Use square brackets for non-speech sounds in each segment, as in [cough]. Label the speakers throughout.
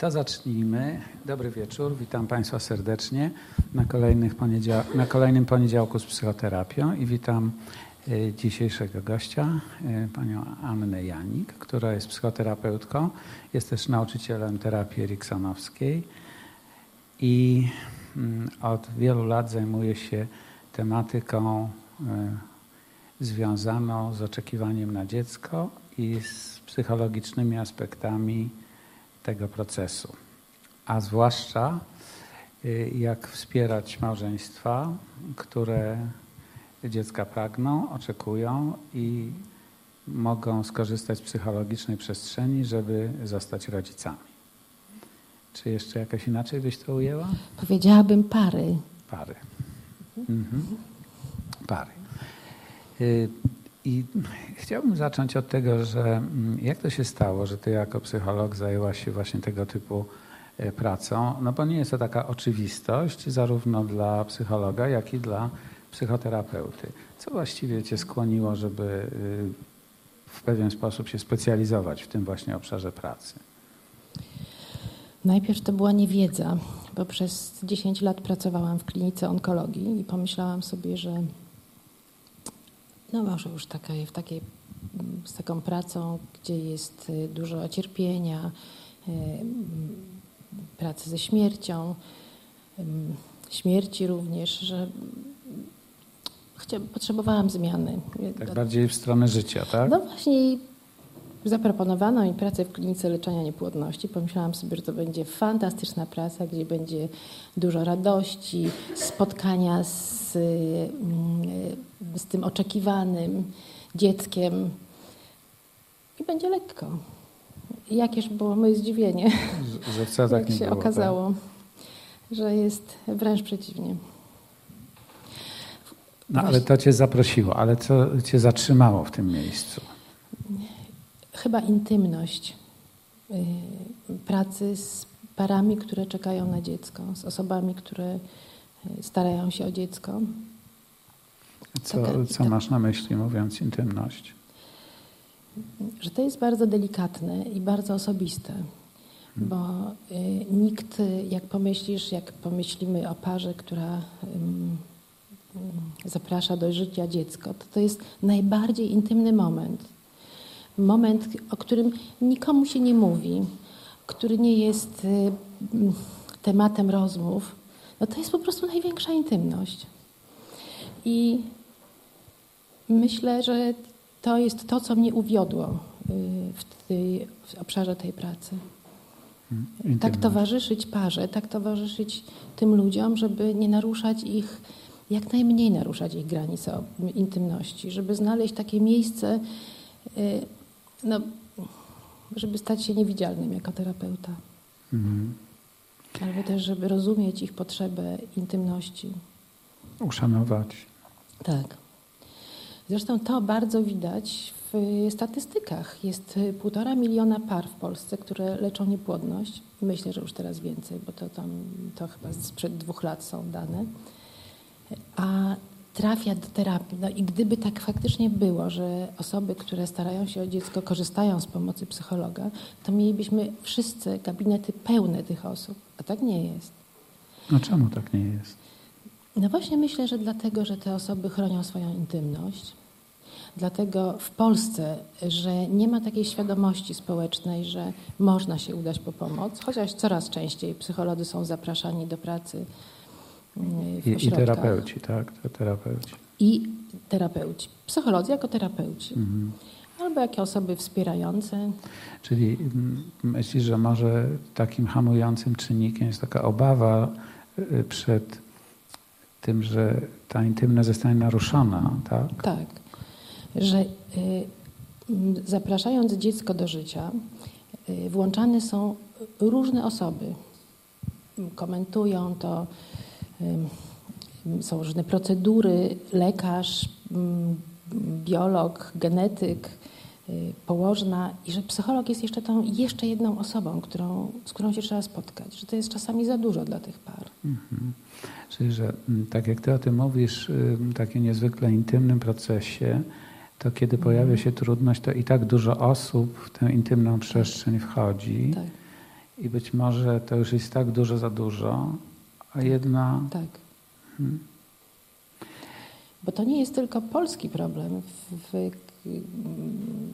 Speaker 1: To zacznijmy. Dobry wieczór, witam Państwa serdecznie na, poniedział- na kolejnym poniedziałku z psychoterapią i witam e, dzisiejszego gościa, e, panią Annę Janik, która jest psychoterapeutką, jest też nauczycielem terapii eriksonowskiej i mm, od wielu lat zajmuje się tematyką e, związaną z oczekiwaniem na dziecko i z psychologicznymi aspektami tego procesu. A zwłaszcza y, jak wspierać małżeństwa, które dziecka pragną, oczekują i mogą skorzystać z psychologicznej przestrzeni, żeby zostać rodzicami. Czy jeszcze jakoś inaczej byś to ujęła?
Speaker 2: Powiedziałabym pary.
Speaker 1: Pary. Mhm. Pary. I chciałbym zacząć od tego, że mm, jak to się stało, że ty jako psycholog zajęłaś się właśnie tego typu e, pracą? No bo nie jest to taka oczywistość zarówno dla psychologa, jak i dla psychoterapeuty. Co właściwie cię skłoniło, żeby y, w pewien sposób się specjalizować w tym właśnie obszarze pracy?
Speaker 2: Najpierw to była niewiedza, bo przez 10 lat pracowałam w klinice onkologii i pomyślałam sobie, że no może już taka, w takiej, mm, z taką pracą, gdzie jest y, dużo cierpienia, y, mm, pracy ze śmiercią, ym, śmierci również, że potrzebowałam zmiany.
Speaker 1: Tak bardziej w stronę życia, tak?
Speaker 2: No właśnie zaproponowano mi pracę w klinice leczenia niepłodności. Pomyślałam sobie, że to będzie fantastyczna praca, gdzie będzie dużo radości, spotkania z, mm, z tym oczekiwanym dzieckiem i będzie lekko. I jakież było moje zdziwienie,
Speaker 1: Że- wcale tak
Speaker 2: jak się
Speaker 1: było. tak?
Speaker 2: okazało, że jest wręcz przeciwnie.
Speaker 1: No ale to cię zaprosiło, ale co cię zatrzymało w tym miejscu?
Speaker 2: Chyba intymność y, pracy z parami, które czekają na dziecko, z osobami, które y, starają się o dziecko.
Speaker 1: Co, co masz na myśli mówiąc intymność?
Speaker 2: Że to jest bardzo delikatne i bardzo osobiste, bo y, nikt, jak pomyślisz, jak pomyślimy o parze, która zaprasza do życia dziecko, to to jest najbardziej intymny moment. Moment, o którym nikomu się nie mówi, który nie jest y, tematem rozmów, no to jest po prostu największa intymność. I myślę, że to jest to, co mnie uwiodło y, w, tej, w obszarze tej pracy.
Speaker 1: Hmm?
Speaker 2: Tak
Speaker 1: Intymność.
Speaker 2: towarzyszyć parze, tak towarzyszyć tym ludziom, żeby nie naruszać ich, jak najmniej naruszać ich granic o- intymności, żeby znaleźć takie miejsce, y, no, żeby stać się niewidzialnym jako terapeuta,
Speaker 1: Mhm.
Speaker 2: albo też, żeby rozumieć ich potrzebę intymności.
Speaker 1: Uszanować.
Speaker 2: Tak. Zresztą to bardzo widać w statystykach. Jest półtora miliona par w Polsce, które leczą niepłodność. Myślę, że już teraz więcej, bo to tam to chyba sprzed dwóch lat są dane. A trafia do terapii. No i gdyby tak faktycznie było, że osoby, które starają się o dziecko, korzystają z pomocy psychologa, to mielibyśmy wszyscy gabinety pełne tych osób. A tak nie jest.
Speaker 1: No czemu tak nie jest?
Speaker 2: No właśnie myślę, że dlatego, że te osoby chronią swoją intymność. Dlatego w Polsce, że nie ma takiej świadomości społecznej, że można się udać po pomoc, chociaż coraz częściej psycholodzy są zapraszani do pracy
Speaker 1: I, i terapeuci, tak? Terapeuci.
Speaker 2: I terapeuci. Psycholodzy jako terapeuci.
Speaker 1: Mhm.
Speaker 2: Albo jako osoby wspierające.
Speaker 1: Czyli mm, myślisz, że może takim hamującym czynnikiem jest taka obawa y, przed tym, że ta intymność zostanie naruszona, tak?
Speaker 2: Tak, że y, zapraszając dziecko do życia, y, włączane są różne osoby. Komentują to, są różne procedury, lekarz, m, biolog, genetyk, y, położna i że psycholog jest jeszcze tą jeszcze jedną osobą, którą, z którą się trzeba spotkać, że to jest czasami za dużo dla tych par.
Speaker 1: Mhm. Czyli, że mm, tak jak ty o tym mówisz, w takim niezwykle intymnym procesie, to kiedy pojawia się trudność, to i tak dużo osób w tę intymną przestrzeń wchodzi
Speaker 2: Tak.
Speaker 1: i być może to już jest tak dużo za dużo, a jedna.
Speaker 2: Tak.
Speaker 1: Hmm,
Speaker 2: Bo to nie jest tylko polski problem w, w,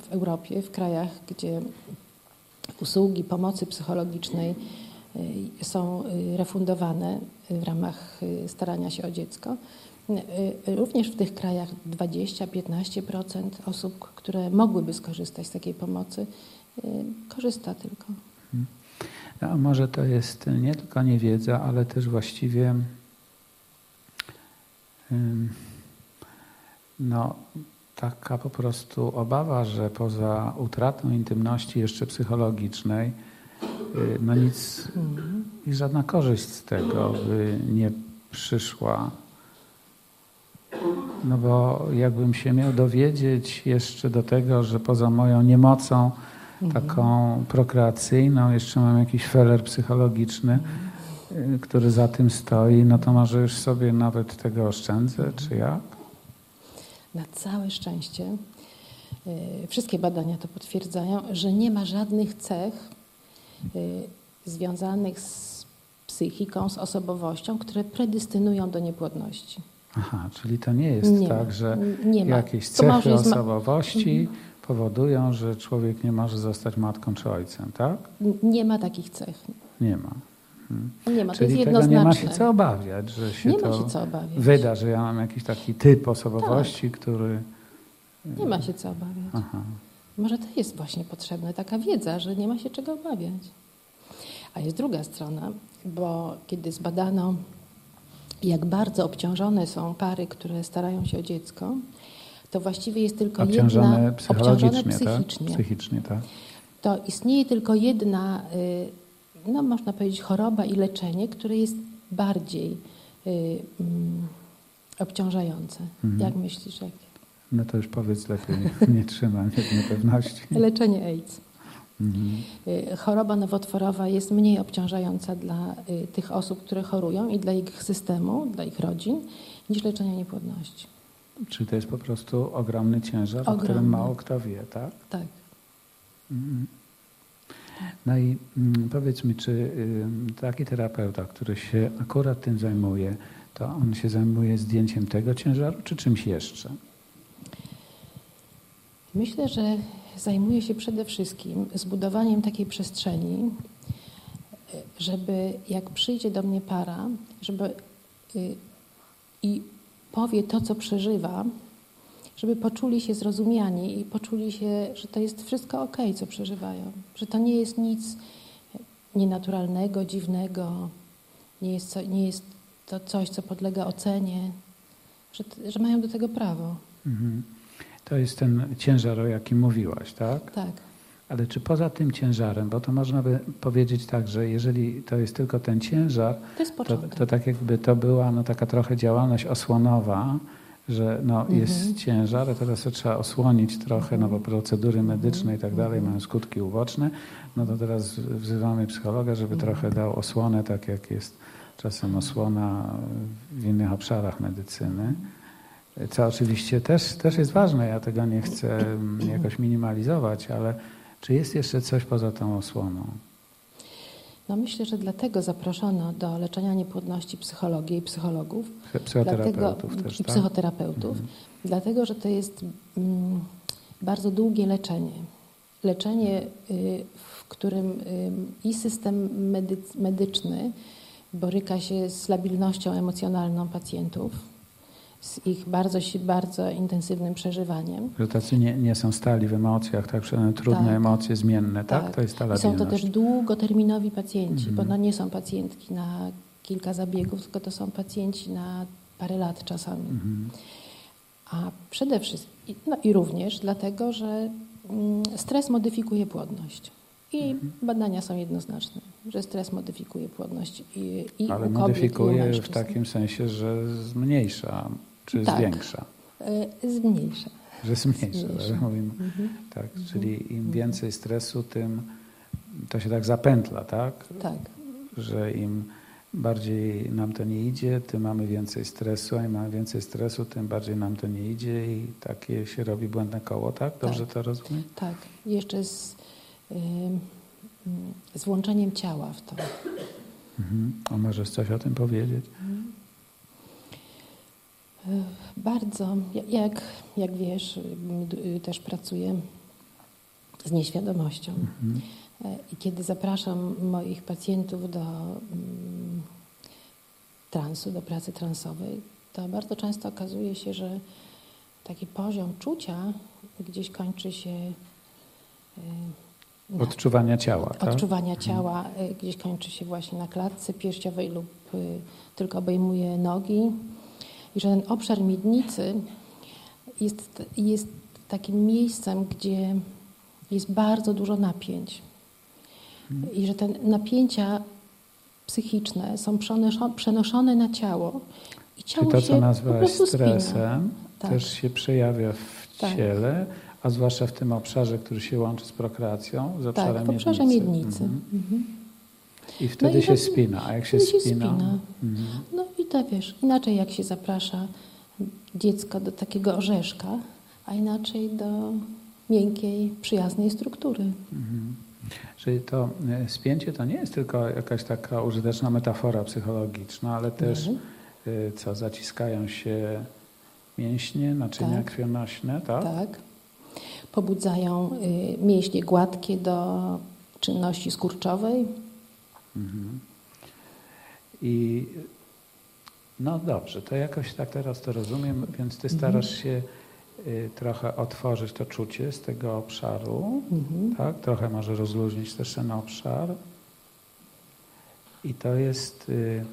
Speaker 2: w Europie, w krajach, gdzie usługi pomocy psychologicznej y, są y, refundowane w ramach y, starania się o dziecko. Również w tych krajach 20-15% osób, które mogłyby skorzystać z takiej pomocy, korzysta tylko.
Speaker 1: A może to jest nie tylko niewiedza, ale też właściwie no, taka po prostu obawa, że poza utratą intymności jeszcze psychologicznej, y, no nic i żadna korzyść z tego by nie przyszła. No bo jakbym się miał dowiedzieć jeszcze do tego, że poza moją niemocą taką prokreacyjną, jeszcze mam jakiś feler psychologiczny, y, który za tym stoi, no to może już sobie nawet tego oszczędzę, czy jak?
Speaker 2: Na całe szczęście y, wszystkie badania to potwierdzają, że nie ma żadnych cech y, związanych z psychiką, z osobowością, które predystynują do niepłodności.
Speaker 1: Aha, czyli to nie jest
Speaker 2: Nie
Speaker 1: tak,
Speaker 2: ma.
Speaker 1: że
Speaker 2: Nie ma.
Speaker 1: jakieś cechy
Speaker 2: jest ma- Mhm.
Speaker 1: osobowości powodują, że człowiek nie może zostać matką czy ojcem, tak?
Speaker 2: Nie ma takich cech.
Speaker 1: Nie ma.
Speaker 2: Nie ma, to
Speaker 1: Czyli
Speaker 2: jest
Speaker 1: tego nie ma się co obawiać, że się
Speaker 2: Nie ma
Speaker 1: to
Speaker 2: się co obawiać.
Speaker 1: wyda, że ja mam jakiś taki typ osobowości, który...
Speaker 2: Nie ma się co obawiać.
Speaker 1: Aha.
Speaker 2: Może to jest właśnie potrzebna taka wiedza, że nie ma się czego obawiać. A jest druga strona, bo kiedy zbadano, jak bardzo obciążone są pary, które starają się o dziecko, to właściwie jest tylko
Speaker 1: Obciążone
Speaker 2: jedna
Speaker 1: psychologicznie,
Speaker 2: obciążone psychicznie.
Speaker 1: tak? Psychicznie, tak.
Speaker 2: To istnieje tylko jedna, y, no można powiedzieć, choroba i leczenie, które jest bardziej y, mm, obciążające.
Speaker 1: Mhm.
Speaker 2: Jak myślisz? Jak?
Speaker 1: No to już powiedz lepiej, nie trzymam niepewności. [laughs]
Speaker 2: Leczenie AIDS.
Speaker 1: Mhm.
Speaker 2: Y, Choroba nowotworowa jest mniej obciążająca dla y, tych osób, które chorują i dla ich systemu, dla ich rodzin, niż leczenie niepłodności.
Speaker 1: Czyli to jest po prostu ogromny ciężar, o którym
Speaker 2: Ogromny.
Speaker 1: mało kto wie, tak?
Speaker 2: Tak.
Speaker 1: Mhm. No i mm, powiedz mi, czy y, taki terapeuta, który się akurat tym zajmuje, to on się zajmuje zdjęciem tego ciężaru, czy czymś jeszcze?
Speaker 2: Myślę, że zajmuje się przede wszystkim zbudowaniem takiej przestrzeni, żeby jak przyjdzie do mnie para, żeby y, i powie to, co przeżywa, żeby poczuli się zrozumiani i poczuli się, że to jest wszystko ok, co przeżywają, że to nie jest nic nienaturalnego, dziwnego, nie jest, co, nie jest to coś, co podlega ocenie, że, że mają do tego prawo.
Speaker 1: Mhm. To jest ten ciężar, o jakim mówiłaś, tak?
Speaker 2: Tak,
Speaker 1: Ale czy poza tym ciężarem, bo to można by powiedzieć tak, że jeżeli to jest tylko ten ciężar,
Speaker 2: to
Speaker 1: to, to tak jakby to była no, taka trochę działalność osłonowa, że no,
Speaker 2: Mhm.
Speaker 1: jest ciężar, a teraz to trzeba osłonić trochę, no bo procedury medyczne i tak dalej mają skutki uboczne, no to teraz wzywamy psychologa, żeby
Speaker 2: Mhm.
Speaker 1: trochę dał osłonę, tak jak jest czasem osłona w innych obszarach medycyny. Co oczywiście też, też jest ważne, ja tego nie chcę mm, jakoś minimalizować, ale czy jest jeszcze coś poza tą osłoną?
Speaker 2: No myślę, że dlatego zaproszono do leczenia niepłodności psychologię i psychologów,
Speaker 1: Psy- Psychoterapeutów
Speaker 2: dlatego,
Speaker 1: też,
Speaker 2: i
Speaker 1: tak?
Speaker 2: psychoterapeutów, dlatego że to jest mm, bardzo długie leczenie. Leczenie, y, w którym y, i system medy- medyczny boryka się z labilnością emocjonalną pacjentów, z ich bardzo, bardzo intensywnym przeżywaniem.
Speaker 1: Że tacy nie, nie są stali w emocjach, tak? Przynajmniej trudne
Speaker 2: Tak.
Speaker 1: emocje, zmienne, tak? To jest ta
Speaker 2: I są to też długoterminowi pacjenci,
Speaker 1: Mhm.
Speaker 2: bo no nie są pacjentki na kilka zabiegów, tylko to są pacjenci na parę lat czasami.
Speaker 1: Mhm.
Speaker 2: A przede wszystkim, no i również dlatego, że mm, stres modyfikuje płodność. I
Speaker 1: Mhm.
Speaker 2: badania są jednoznaczne, że stres modyfikuje płodność i, i
Speaker 1: Ale
Speaker 2: u kobiet, i u
Speaker 1: modyfikuje w takim sensie, że zmniejsza, czy
Speaker 2: Tak.
Speaker 1: zwiększa.
Speaker 2: Y, Zmniejsza.
Speaker 1: Że zmniejsza,
Speaker 2: Zmniejsza.
Speaker 1: że mówimy.
Speaker 2: Mhm.
Speaker 1: Tak, czyli im więcej stresu, tym to się tak zapętla, tak?
Speaker 2: Tak,
Speaker 1: Że im bardziej nam to nie idzie, tym mamy więcej stresu, a im mamy więcej stresu, tym bardziej nam to nie idzie i takie się robi błędne koło, tak? Dobrze
Speaker 2: Tak.
Speaker 1: to rozumiem?
Speaker 2: tak. Jeszcze z, y, mm, z włączeniem ciała w to.
Speaker 1: Mhm. A możesz coś o tym powiedzieć?
Speaker 2: Bardzo. Ja- Jak, jak wiesz, y, też pracuję z nieświadomością.
Speaker 1: Mhm.
Speaker 2: E, I kiedy zapraszam moich pacjentów do mm, transu, do pracy transowej, to bardzo często okazuje się, że taki poziom czucia gdzieś kończy się y, na
Speaker 1: Odczuwania ciała, tak?
Speaker 2: odczuwania ciała y, gdzieś kończy się właśnie na klatce piersiowej lub y, tylko obejmuje nogi. I że ten obszar miednicy jest, jest takim miejscem, gdzie jest bardzo dużo napięć. I że te napięcia psychiczne są przenoszo- przenoszone na ciało. I
Speaker 1: Czy
Speaker 2: ciało
Speaker 1: to,
Speaker 2: się
Speaker 1: co stresem,
Speaker 2: Tak.
Speaker 1: też się przejawia w
Speaker 2: Tak.
Speaker 1: ciele, a zwłaszcza w tym obszarze, który się łączy z prokreacją, z obszarem
Speaker 2: Tak, w obszarze
Speaker 1: miednicy.
Speaker 2: miednicy.
Speaker 1: Mhm. I wtedy
Speaker 2: i
Speaker 1: się
Speaker 2: to-
Speaker 1: spina, a jak się
Speaker 2: wtedy się
Speaker 1: spina...
Speaker 2: spina.
Speaker 1: Mhm.
Speaker 2: No i to wiesz, inaczej jak się zaprasza dziecko do takiego orzeszka, a inaczej do miękkiej, przyjaznej struktury.
Speaker 1: Mhm. Czyli to e, spięcie to nie jest tylko jakaś taka użyteczna metafora psychologiczna, ale też
Speaker 2: Mhm.
Speaker 1: e, co, zaciskają się mięśnie, naczynia
Speaker 2: Tak.
Speaker 1: krwionośne, tak?
Speaker 2: Tak. Pobudzają y, mięśnie gładkie do czynności skurczowej.
Speaker 1: Mhm. I no dobrze, to jakoś tak teraz to rozumiem, więc ty starasz się y, trochę otworzyć to czucie z tego obszaru,
Speaker 2: Mhm.
Speaker 1: tak? Trochę może rozluźnić też ten obszar. I to jest y,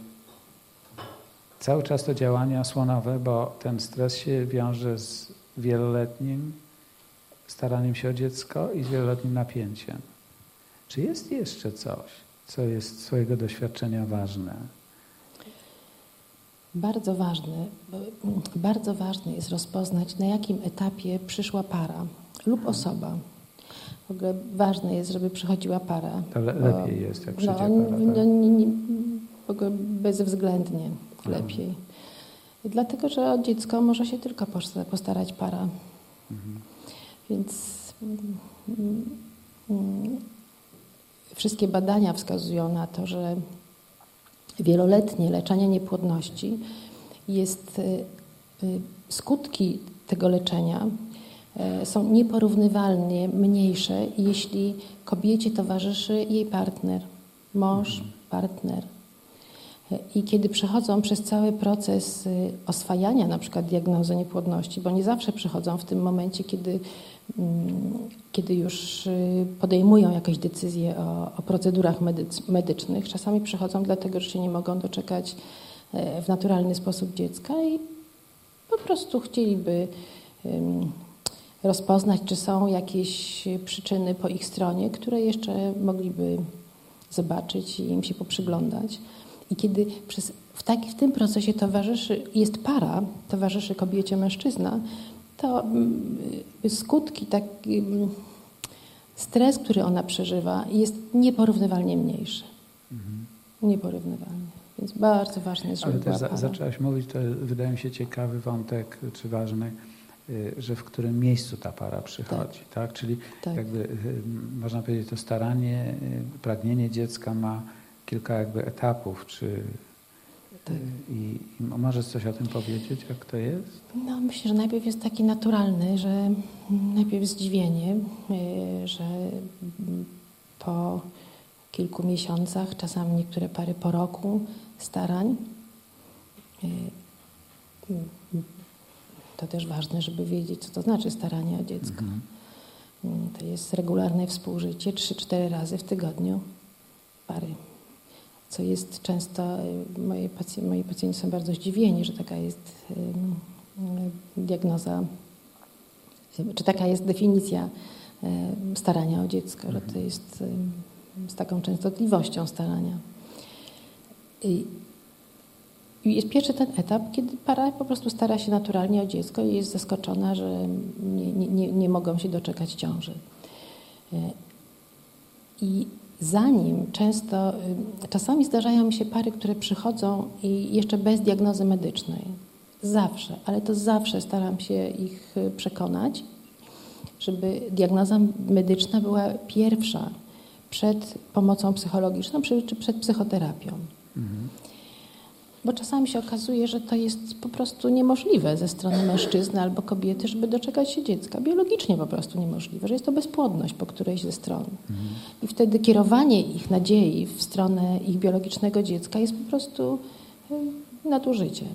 Speaker 1: cały czas to działanie osłonowe, bo ten stres się wiąże z wieloletnim staraniem się o dziecko i z wieloletnim napięciem. Czy jest jeszcze coś, co jest z swojego doświadczenia ważne?
Speaker 2: Bardzo ważne, bardzo ważne jest rozpoznać, na jakim etapie przyszła para lub osoba. W ogóle ważne jest, żeby przychodziła para.
Speaker 1: To le-
Speaker 2: bo-
Speaker 1: lepiej jest, jak przyjdzie
Speaker 2: no,
Speaker 1: para,
Speaker 2: no,
Speaker 1: tak?
Speaker 2: nie, nie, w ogóle bezwzględnie lepiej. Dlatego, że o dziecko może się tylko posta- postarać para.
Speaker 1: Mhm.
Speaker 2: Więc mm, mm, wszystkie badania wskazują na to, że wieloletnie leczenie niepłodności jest y, y, skutki tego leczenia y, są nieporównywalnie mniejsze, jeśli kobiecie towarzyszy jej partner, mąż, partner. I kiedy przechodzą przez cały proces oswajania na przykład diagnozy niepłodności, bo nie zawsze przychodzą w tym momencie, kiedy, kiedy już y, podejmują jakieś decyzje o, o procedurach medyc- medycznych, czasami przychodzą dlatego, że się nie mogą doczekać e, w naturalny sposób dziecka i po prostu chcieliby rozpoznać, czy są jakieś przyczyny po ich stronie, które jeszcze mogliby zobaczyć i im się poprzyglądać. I kiedy przez, w, taki, w tym procesie towarzyszy, jest para, towarzyszy kobiecie mężczyzna, to mm, skutki, taki mm, stres, który ona przeżywa, jest nieporównywalnie mniejszy. Nieporównywalnie. Więc bardzo ważne jest, żeby
Speaker 1: Ale też za, zaczęłaś mówić, to wydaje mi się ciekawy wątek, czy ważny, y, że w którym miejscu ta para przychodzi, tak? Czyli
Speaker 2: Tak.
Speaker 1: jakby y, można powiedzieć, to staranie, y, pragnienie dziecka ma kilka jakby etapów, czy
Speaker 2: Tak.
Speaker 1: y, i, i możesz coś o tym powiedzieć, jak to jest?
Speaker 2: No, myślę, że najpierw jest taki naturalny, że najpierw zdziwienie, y, że po kilku miesiącach, czasami niektóre pary po roku starań. y, mm, To też ważne, żeby wiedzieć, co to znaczy staranie o dziecko.
Speaker 1: Mhm.
Speaker 2: Mm, To jest regularne współżycie 3-4 razy w tygodniu pary. Co jest często, y, moje pacj- moi pacjenci są bardzo zdziwieni, że taka jest y, diagnoza, czy taka jest definicja y, starania o dziecko, że to jest ym, z taką częstotliwością starania. I i jest pierwszy ten etap, kiedy para po prostu stara się naturalnie o dziecko i jest zaskoczona, że nie, nie, nie, mogą się doczekać ciąży. Y, Zanim często, y, czasami zdarzają mi się pary, które przychodzą i jeszcze bez diagnozy medycznej. Zawsze, ale to zawsze staram się ich y, przekonać, żeby diagnoza medyczna była pierwsza przed pomocą psychologiczną czy przed psychoterapią. Mhm. Bo czasami się okazuje, że to jest po prostu niemożliwe ze strony mężczyzny albo kobiety, żeby doczekać się dziecka. Biologicznie po prostu niemożliwe, że jest to bezpłodność po którejś ze stron. Mhm. I wtedy kierowanie ich nadziei w stronę ich biologicznego dziecka jest po prostu nadużyciem.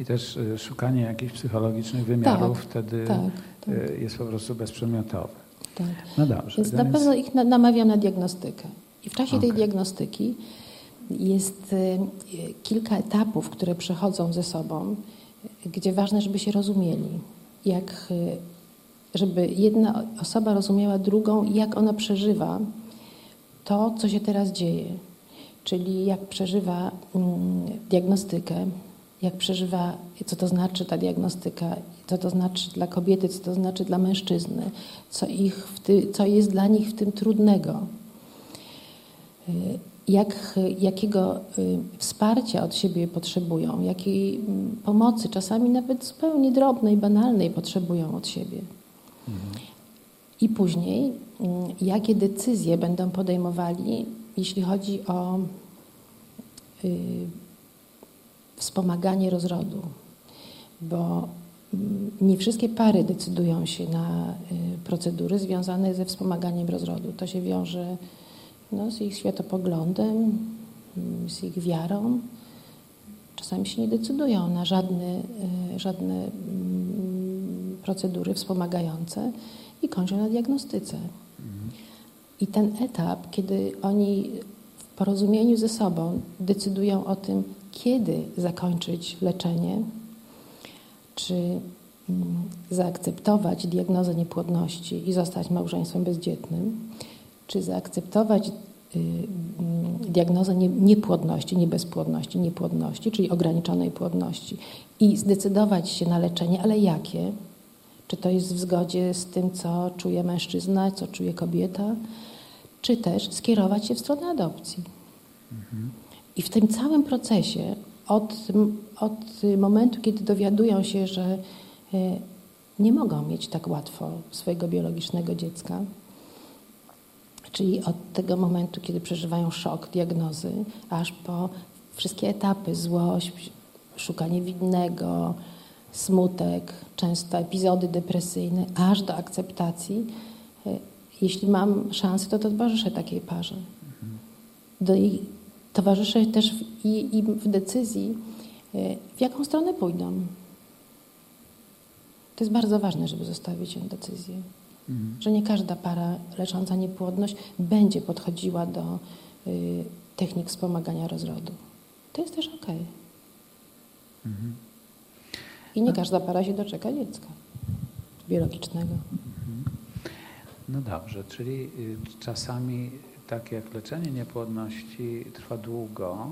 Speaker 1: I też y, szukanie jakichś psychologicznych wymiarów tak, wtedy tak, tak. Y, jest po prostu bezprzedmiotowe.
Speaker 2: Tak. No dobrze. Więc, na pewno ich namawiam na diagnostykę. I w czasie okay. tej diagnostyki jest y, kilka etapów, które przechodzą ze sobą, gdzie ważne, żeby się rozumieli. Jak, żeby jedna osoba rozumiała drugą, jak ona przeżywa to, co się teraz dzieje. Czyli jak przeżywa mm, diagnostykę, jak przeżywa, co to znaczy ta diagnostyka, co to znaczy dla kobiety, co to znaczy dla mężczyzny, co, ich ty, co jest dla nich w tym trudnego. Jak, jakiego y, wsparcia od siebie potrzebują, jakiej mm, pomocy, czasami nawet zupełnie drobnej, banalnej potrzebują od siebie. I później, mm, jakie decyzje będą podejmowali, jeśli chodzi o y, wspomaganie rozrodu, bo mm, nie wszystkie pary decydują się na y, procedury związane ze wspomaganiem rozrodu. To się wiąże no, z ich światopoglądem, mm, z ich wiarą. Czasami się nie decydują na żadne, y, żadne mm, procedury wspomagające i kończą na diagnostyce. I ten etap, kiedy oni w porozumieniu ze sobą decydują o tym, kiedy zakończyć leczenie, czy mm, zaakceptować diagnozę niepłodności i zostać małżeństwem bezdzietnym, czy zaakceptować y, mm, diagnozę niepłodności, nie bezpłodności, niepłodności, czyli ograniczonej płodności i zdecydować się na leczenie, ale jakie? Czy to jest w zgodzie z tym, co czuje mężczyzna, co czuje kobieta, czy też skierować się w stronę adopcji? I w tym całym procesie, od, od momentu, kiedy dowiadują się, że e, nie mogą mieć tak łatwo swojego biologicznego dziecka, czyli od tego momentu, kiedy przeżywają szok diagnozy, aż po wszystkie etapy złość, szukanie winnego, smutek, często epizody depresyjne, aż do akceptacji. E, jeśli mam szansę, to towarzyszę takiej parze. Do jej towarzyszy też w, i w decyzji, e, w jaką stronę pójdą. To jest bardzo ważne, żeby zostawić tę decyzję. Mhm. Że nie każda para lecząca niepłodność będzie podchodziła do y, technik wspomagania rozrodu. To jest też okej. Okay. Mhm. I nie każda para się doczeka dziecka biologicznego. Mhm.
Speaker 1: No dobrze, czyli y, czasami tak jak leczenie niepłodności trwa długo,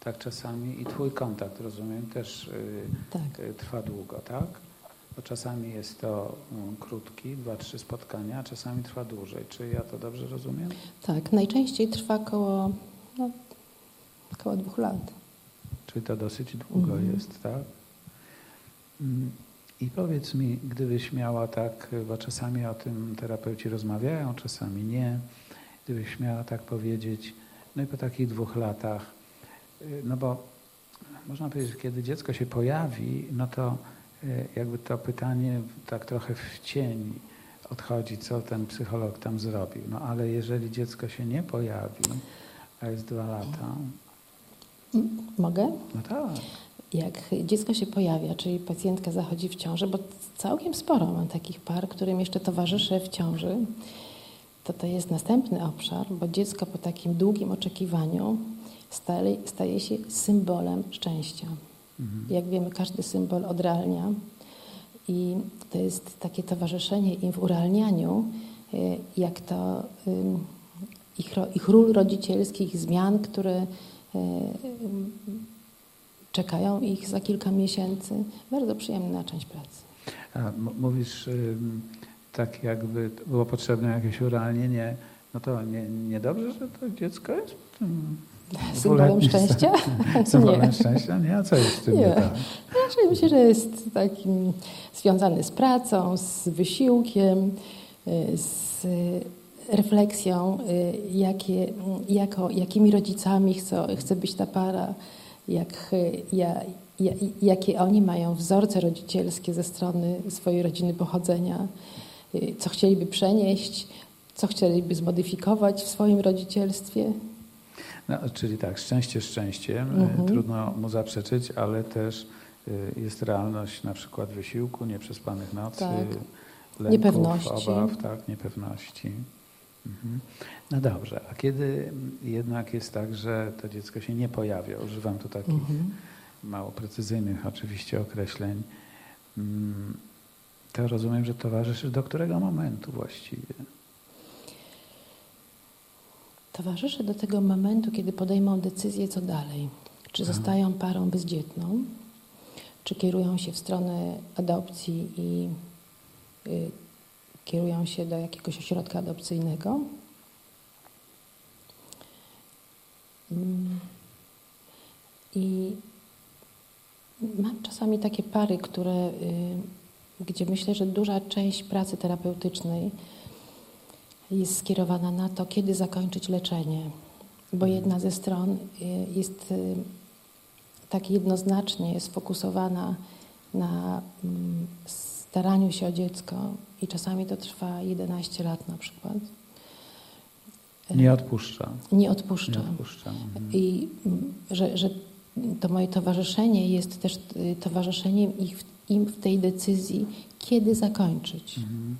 Speaker 1: tak czasami i Twój kontakt, rozumiem, też y, tak. Trwa długo, tak? Bo czasami jest to um, krótki, dwa, trzy spotkania, a czasami trwa dłużej. Czy ja to dobrze rozumiem?
Speaker 2: Tak, najczęściej trwa około, no, około dwóch lat.
Speaker 1: Czyli to dosyć długo mhm. jest, tak? Mm, I powiedz mi, gdybyś miała tak, bo czasami o tym terapeuci rozmawiają, czasami nie, gdybyś miała tak powiedzieć, no i po takich dwóch latach, y, no bo można powiedzieć, że kiedy dziecko się pojawi, no to jakby to pytanie tak trochę w cień odchodzi, co ten psycholog tam zrobił. No ale jeżeli dziecko się nie pojawi, a jest dwa lata.
Speaker 2: Mogę?
Speaker 1: No tak.
Speaker 2: Jak dziecko się pojawia, czyli pacjentka zachodzi w ciąży, bo całkiem sporo mam takich par, którym jeszcze towarzyszę w ciąży, to to jest następny obszar, bo dziecko po takim długim oczekiwaniu staje, staje się symbolem szczęścia. Jak wiemy, każdy symbol odrealnia i to jest takie towarzyszenie im w urealnianiu, y, jak to ich, ich ról rodzicielskich, zmian, które y, czekają ich za kilka miesięcy. Bardzo przyjemna część pracy.
Speaker 1: A, mówisz tak jakby było potrzebne jakieś urealnienie, no to nie, niedobrze, że to dziecko jest
Speaker 2: Symbolem szczęścia? [laughs]
Speaker 1: Symbolem szczęścia? Nie, a co jest z tym nie, nie tak?
Speaker 2: Myślę, że jest takim związany z pracą, z wysiłkiem, z refleksją, y, jakie, jako, jakimi rodzicami chce, chce być ta para, jak, y, ja, ja, jakie oni mają wzorce rodzicielskie ze strony swojej rodziny pochodzenia, y, co chcieliby przenieść, co chcieliby zmodyfikować w swoim rodzicielstwie.
Speaker 1: No, czyli tak, szczęście szczęściem, mhm. trudno mu zaprzeczyć, ale też jest realność na przykład wysiłku, nieprzespanych nocy, tak. lęków, niepewności. obaw, tak, niepewności. Mhm. No dobrze, a kiedy jednak jest tak, że to dziecko się nie pojawia, używam tu takich mhm. mało precyzyjnych oczywiście określeń, mm, to rozumiem, że towarzyszy do którego momentu właściwie?
Speaker 2: Towarzyszy do tego momentu, kiedy podejmą decyzję, co dalej. Czy Aha. zostają parą bezdzietną, czy kierują się w stronę adopcji i y, kierują się do jakiegoś ośrodka adopcyjnego. Mm. I mam czasami takie pary, które, y, gdzie myślę, że duża część pracy terapeutycznej jest skierowana na to, kiedy zakończyć leczenie, bo jedna ze stron y, jest y, tak jednoznacznie sfokusowana na mm, staraniu się o dziecko i czasami to trwa 11 lat na przykład.
Speaker 1: Nie odpuszcza.
Speaker 2: Nie odpuszcza. Nie odpuszcza. Mhm. I mm, że, że to moje towarzyszenie jest też y, towarzyszeniem ich, im w tej decyzji, kiedy zakończyć. Mhm.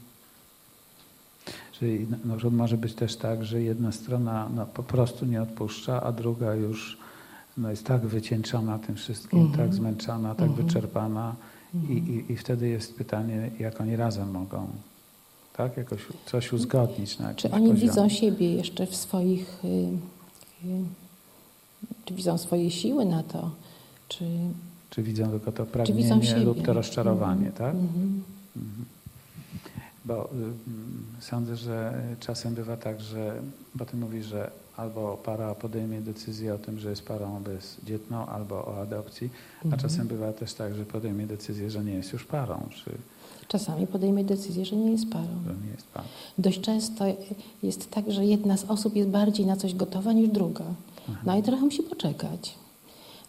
Speaker 1: Czyli przykład może być też tak, że jedna strona no, po prostu nie odpuszcza, a druga już no, jest tak wycieńczona tym wszystkim, tak mhm. zmęczona, tak mhm. wyczerpana, i, i, I wtedy jest pytanie, jak oni razem mogą tak? jakoś coś uzgodnić. Na
Speaker 2: czy oni poziomie. widzą siebie jeszcze w swoich, y, y, czy widzą swoje siły na to, czy,
Speaker 1: czy widzą tylko to pragnienie lub to rozczarowanie, mm -hmm. tak? Mm -hmm. Bo y, sądzę, że czasem bywa tak, że, bo ty mówisz, że albo para podejmie decyzję o tym, że jest parą bezdzietną, albo o adopcji, a mhm. czasem bywa też tak, że podejmie decyzję, że nie jest już parą. Czy...
Speaker 2: Czasami podejmie decyzję, że nie jest parą.
Speaker 1: Że nie jest parą.
Speaker 2: Dość często jest tak, że jedna z osób jest bardziej na coś gotowa niż druga. Aha. No i trochę musi poczekać.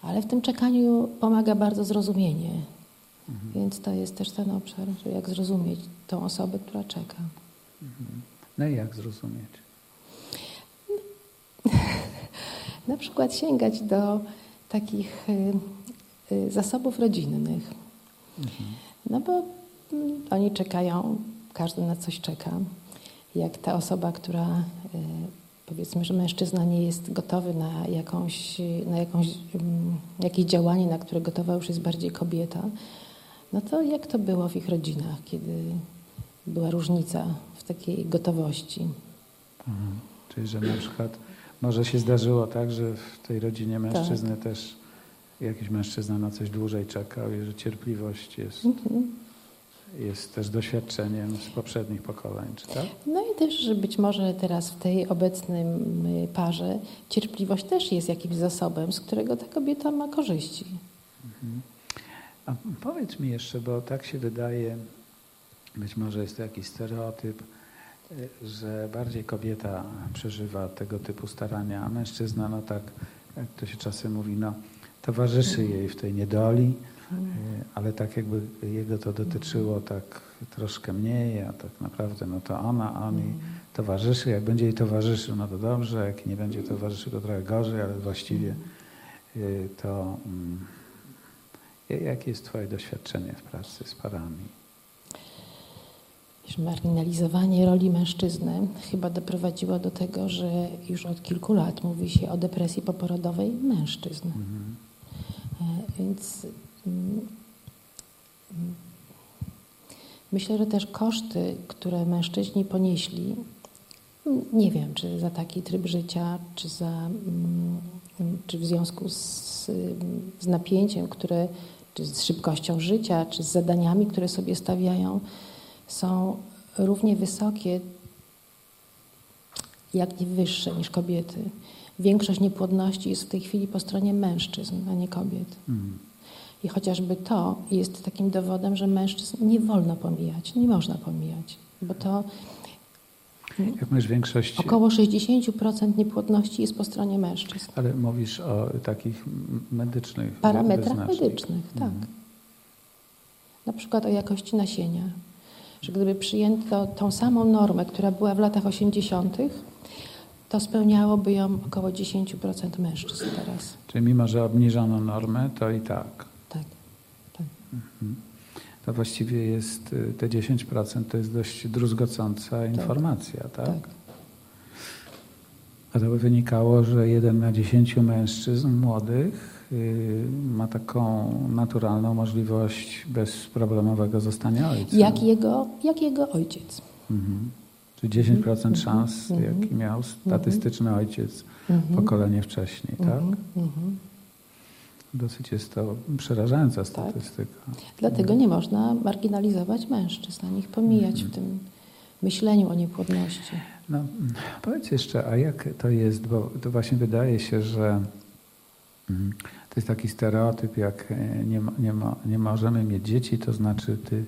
Speaker 2: Ale w tym czekaniu pomaga bardzo zrozumienie. Mhm. Więc to jest też ten obszar, że jak zrozumieć tą osobę, która czeka.
Speaker 1: Mhm. No i jak zrozumieć? [laughs]
Speaker 2: na przykład sięgać do takich y, y, zasobów rodzinnych. Mhm. No bo mm, oni czekają, każdy na coś czeka. Jak ta osoba, która y, powiedzmy, że mężczyzna nie jest gotowy na, jakąś, na jakąś, mm, jakieś działanie, na które gotowa już jest bardziej kobieta, no to jak to było w ich rodzinach, kiedy była różnica w takiej gotowości?
Speaker 1: Mhm. Czyli, że na przykład może się zdarzyło tak, że w tej rodzinie mężczyzny tak. też jakiś mężczyzna na coś dłużej czekał i że cierpliwość jest, mhm. jest też doświadczeniem z poprzednich pokoleń, czy tak?
Speaker 2: No i też, że być może teraz w tej obecnej parze cierpliwość też jest jakimś zasobem, z którego ta kobieta ma korzyści. Mhm.
Speaker 1: A powiedz mi jeszcze, bo tak się wydaje, być może jest to jakiś stereotyp, że bardziej kobieta przeżywa tego typu starania, a mężczyzna, no tak, jak to się czasem mówi, no, towarzyszy jej w tej niedoli, e, ale tak jakby jego to dotyczyło tak troszkę mniej, a tak naprawdę no to ona, on jej towarzyszy. Jak będzie jej towarzyszył, no to dobrze, jak nie będzie towarzyszył, to trochę gorzej, ale właściwie e, to... Mm, jakie jest Twoje doświadczenie w pracy z parami?
Speaker 2: marginalizowanie roli mężczyzny chyba doprowadziło do tego, że już od kilku lat mówi się o depresji poporodowej mężczyzn. Mhm. E, więc mm, myślę, że też koszty, które mężczyźni ponieśli, nie wiem, czy za taki tryb życia, czy, za, mm, czy w związku z, z napięciem, które, czy z szybkością życia, czy z zadaniami, które sobie stawiają, są równie wysokie, jak nie wyższe niż kobiety. Większość niepłodności jest w tej chwili po stronie mężczyzn, a nie kobiet. Mm. I chociażby to jest takim dowodem, że mężczyzn nie wolno pomijać, nie można pomijać, bo to
Speaker 1: Większość...
Speaker 2: Około 60% niepłodności jest po stronie mężczyzn.
Speaker 1: Ale mówisz o takich medycznych
Speaker 2: Parametrach medycznych, tak. Na przykład o jakości nasienia. Że gdyby przyjęto tą samą normę, która była w latach 80., to spełniałoby ją około 10% mężczyzn teraz.
Speaker 1: Czyli mimo, że obniżono normę, to i tak.
Speaker 2: Tak, tak.
Speaker 1: To właściwie jest, y, te 10% to jest dość druzgocąca informacja, tak?
Speaker 2: tak.
Speaker 1: A to by wynikało, że jeden na 10 mężczyzn młodych y, ma taką naturalną możliwość bezproblemowego zostania ojcem.
Speaker 2: Jak jego, jak jego ojciec.
Speaker 1: Mhm. Czyli 10%
Speaker 2: Mhm.
Speaker 1: szans,
Speaker 2: Mhm.
Speaker 1: jaki miał statystyczny ojciec
Speaker 2: Mhm.
Speaker 1: pokolenie wcześniej, tak? Dosyć jest to przerażająca statystyka.
Speaker 2: Dlatego nie można marginalizować mężczyzn, ani ich pomijać w tym myśleniu o niepłodności.
Speaker 1: No, powiedz jeszcze, a jak to jest, bo to właśnie wydaje się, że mm, to jest taki stereotyp, jak e, nie, nie, nie możemy mieć dzieci, to znaczy ty,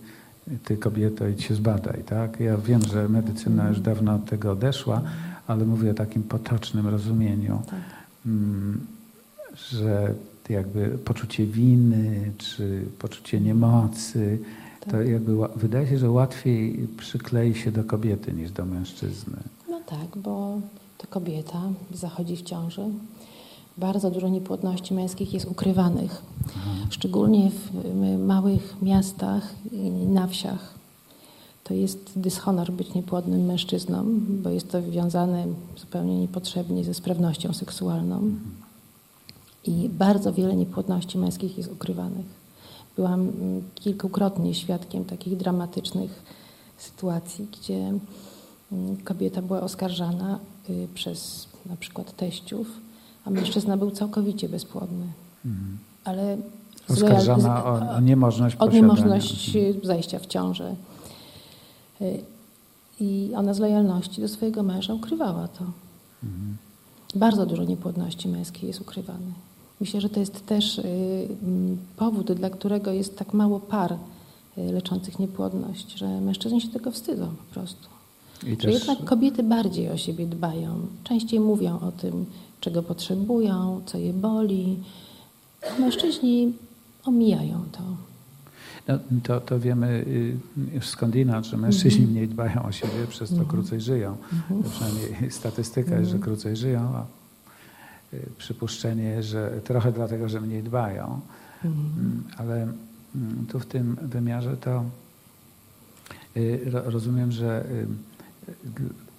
Speaker 1: ty kobieto idź się zbadaj, tak? Ja wiem, że medycyna już dawno od tego odeszła, ale mówię o takim potocznym rozumieniu,
Speaker 2: Tak.
Speaker 1: mm, jakby poczucie winy, czy poczucie niemocy, to
Speaker 2: Tak.
Speaker 1: jakby wydaje się, że łatwiej przyklei się do kobiety niż do mężczyzny.
Speaker 2: No tak, bo to kobieta zachodzi w ciąży. Bardzo dużo niepłodności męskich jest ukrywanych, szczególnie w małych miastach i na wsiach. To jest dyshonor być niepłodnym mężczyzną, bo jest to wiązane zupełnie niepotrzebnie ze sprawnością seksualną. I bardzo wiele niepłodności męskich jest ukrywanych. Byłam mm, kilkukrotnie świadkiem takich dramatycznych sytuacji, gdzie mm, kobieta była oskarżana y, przez na przykład teściów, a mężczyzna był całkowicie bezpłodny. Ale z lojal-
Speaker 1: Oskarżana o, o niemożność
Speaker 2: o niemożność y, zajścia w ciążę. Y, I ona z lojalności do swojego męża ukrywała to. Bardzo dużo niepłodności męskiej jest ukrywane. Myślę, że to jest też y, powód, dla którego jest tak mało par y, leczących niepłodność, że mężczyźni się tego wstydzą po prostu.
Speaker 1: I też,
Speaker 2: jednak kobiety bardziej o siebie dbają, częściej mówią o tym, czego potrzebują, co je boli, mężczyźni omijają to.
Speaker 1: no, to, to wiemy y, już skądinąd, że mężczyźni
Speaker 2: Mhm.
Speaker 1: mniej dbają o siebie, przez to krócej żyją. Przynajmniej statystyka jest,
Speaker 2: Mhm.
Speaker 1: że krócej żyją, a przypuszczenie, że trochę dlatego, że mniej dbają.
Speaker 2: Mhm.
Speaker 1: Mm, Ale mm, tu w tym wymiarze to y, ro- rozumiem, że y,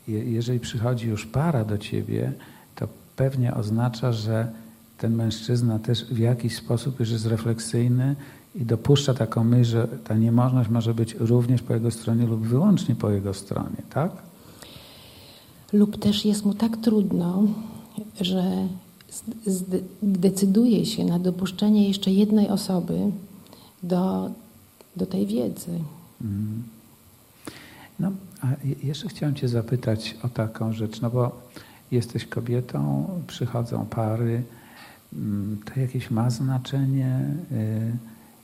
Speaker 1: y, je- jeżeli przychodzi już para do ciebie, to pewnie oznacza, że ten mężczyzna też w jakiś sposób już jest refleksyjny i dopuszcza taką myśl, że ta niemożność może być również po jego stronie lub wyłącznie po jego stronie, tak?
Speaker 2: Lub też jest mu tak trudno, że decyduje się na dopuszczenie jeszcze jednej osoby do, do tej wiedzy.
Speaker 1: Mhm. No, a je- jeszcze chciałem Cię zapytać o taką rzecz, no bo jesteś kobietą, przychodzą pary, mm, to jakieś ma znaczenie? y,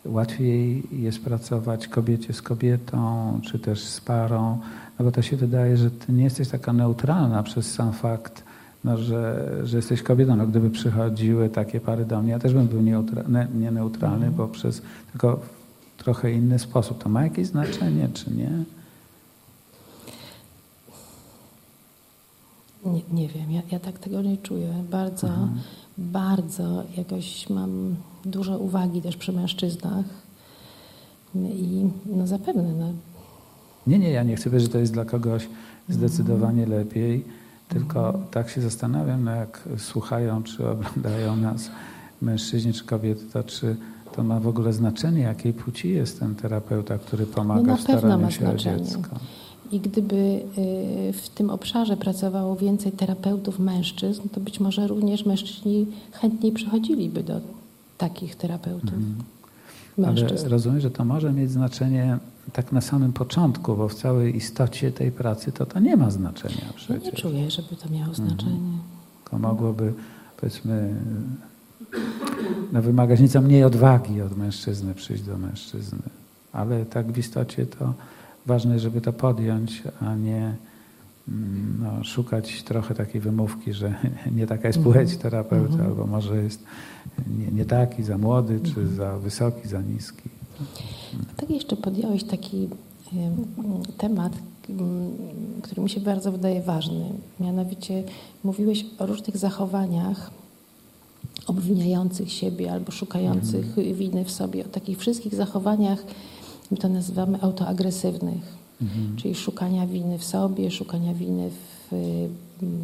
Speaker 1: Łatwiej jest pracować kobiecie z kobietą, czy też z parą? No bo to się wydaje, że Ty nie jesteś taka neutralna przez sam fakt, no, że, że jesteś kobietą. No, gdyby przychodziły takie pary do mnie, ja też bym był neutra- ne, nie neutralny, bo przez tylko w trochę inny sposób. To ma jakieś znaczenie, czy nie?
Speaker 2: Nie, nie wiem, ja, ja tak tego nie czuję. Bardzo, bardzo jakoś mam dużo uwagi też przy mężczyznach. I no zapewne, no,
Speaker 1: Nie, nie, ja nie chcę powiedzieć, że to jest dla kogoś zdecydowanie lepiej, tylko tak się zastanawiam, no jak słuchają czy oglądają nas mężczyźni czy kobiety, to czy to ma w ogóle znaczenie, jakiej płci jest ten terapeuta, który pomaga
Speaker 2: No
Speaker 1: w staraniu
Speaker 2: ma
Speaker 1: się o
Speaker 2: znaczenie.
Speaker 1: dziecko.
Speaker 2: I gdyby y, w tym obszarze pracowało więcej terapeutów mężczyzn, to być może również mężczyźni chętniej przychodziliby do takich terapeutów
Speaker 1: Ale
Speaker 2: mężczyzn.
Speaker 1: rozumiem, że to może mieć znaczenie tak na samym początku, bo w całej istocie tej pracy to to nie ma znaczenia
Speaker 2: Ja nie
Speaker 1: przecież.
Speaker 2: czuję, żeby to miało znaczenie.
Speaker 1: To mogłoby, powiedzmy, no, wymagać nieco mniej odwagi od mężczyzny, przyjść do mężczyzny. Ale tak w istocie to ważne, żeby to podjąć, a nie mm, no, szukać trochę takiej wymówki, że [laughs] nie taka jest płeć
Speaker 2: Mhm.
Speaker 1: terapeuta,
Speaker 2: Mhm.
Speaker 1: albo może jest nie, nie taki, za młody, czy
Speaker 2: Mhm.
Speaker 1: za wysoki, za niski.
Speaker 2: Tak jeszcze podjąłeś taki em, temat, który mi się bardzo wydaje ważny. Mianowicie mówiłeś o różnych zachowaniach obwiniających siebie albo szukających winy w sobie, o takich wszystkich zachowaniach, my to nazywamy autoagresywnych,
Speaker 1: Mhm.
Speaker 2: czyli szukania winy w sobie, szukania winy w,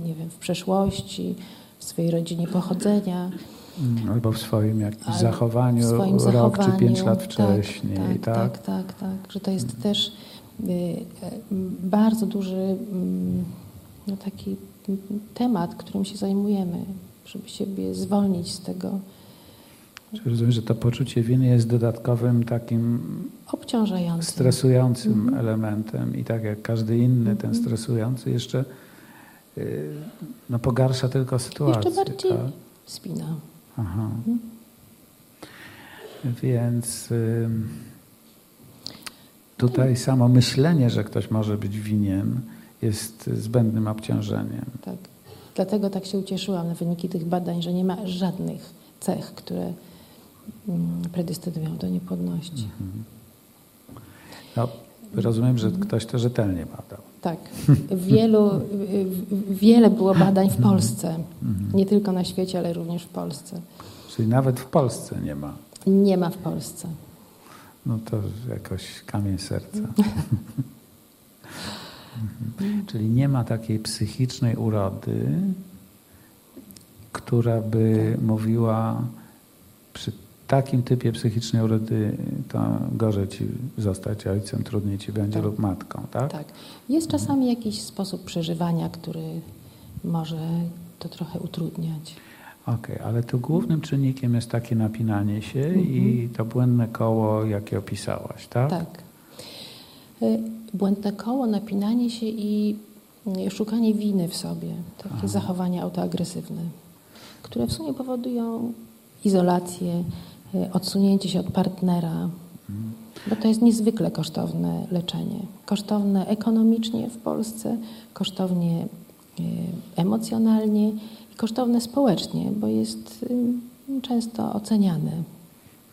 Speaker 2: nie wiem, w przeszłości, w swojej rodzinie pochodzenia.
Speaker 1: Mm, Albo w swoim jakimś zachowaniu,
Speaker 2: swoim
Speaker 1: rok
Speaker 2: zachowaniu.
Speaker 1: czy pięć lat
Speaker 2: Tak,
Speaker 1: wcześniej.
Speaker 2: Tak,
Speaker 1: tak?
Speaker 2: tak, tak, tak, że to jest też y, y, bardzo duży mm, no, taki mm, temat, którym się zajmujemy, żeby siebie zwolnić z tego
Speaker 1: Czy rozumiem, że to poczucie winy jest dodatkowym takim
Speaker 2: obciążającym.
Speaker 1: stresującym
Speaker 2: Mhm.
Speaker 1: elementem i tak jak każdy inny, ten
Speaker 2: Mhm.
Speaker 1: stresujący jeszcze y, no, pogarsza tylko sytuację.
Speaker 2: Jeszcze bardziej
Speaker 1: tak?
Speaker 2: spina.
Speaker 1: Aha.
Speaker 2: Mhm.
Speaker 1: Więc tutaj samo myślenie, że ktoś może być winien, jest zbędnym obciążeniem.
Speaker 2: Tak. Dlatego tak się ucieszyłam na wyniki tych badań, że nie ma żadnych cech, które predestynują do niepłodności.
Speaker 1: Mhm. No, rozumiem, że ktoś to rzetelnie badał.
Speaker 2: Tak. Wielu, wiele było badań w Polsce.
Speaker 1: Mhm.
Speaker 2: Nie tylko na świecie, ale również w Polsce.
Speaker 1: Czyli nawet w Polsce nie ma.
Speaker 2: Nie ma w Polsce.
Speaker 1: No to jakoś kamień serca. [laughs] Mhm. Czyli nie ma takiej psychicznej urody, która by mówiła przy takim typie psychicznej urody to gorzej ci zostać ojcem, trudniej ci będzie
Speaker 2: Tak.
Speaker 1: lub matką, tak?
Speaker 2: Tak. Jest czasami jakiś sposób przeżywania, który może to trochę utrudniać.
Speaker 1: Okej, ale tu głównym czynnikiem jest takie napinanie się i to błędne koło, jakie opisałaś, tak?
Speaker 2: Tak. Y, Błędne koło, napinanie się i y, szukanie winy w sobie. Takie
Speaker 1: Aha.
Speaker 2: zachowania autoagresywne, które w sumie powodują izolację, y, odsunięcie się od partnera, bo to jest niezwykle kosztowne leczenie. Kosztowne ekonomicznie w Polsce, kosztownie y, emocjonalnie i kosztowne społecznie, bo jest y, często oceniane.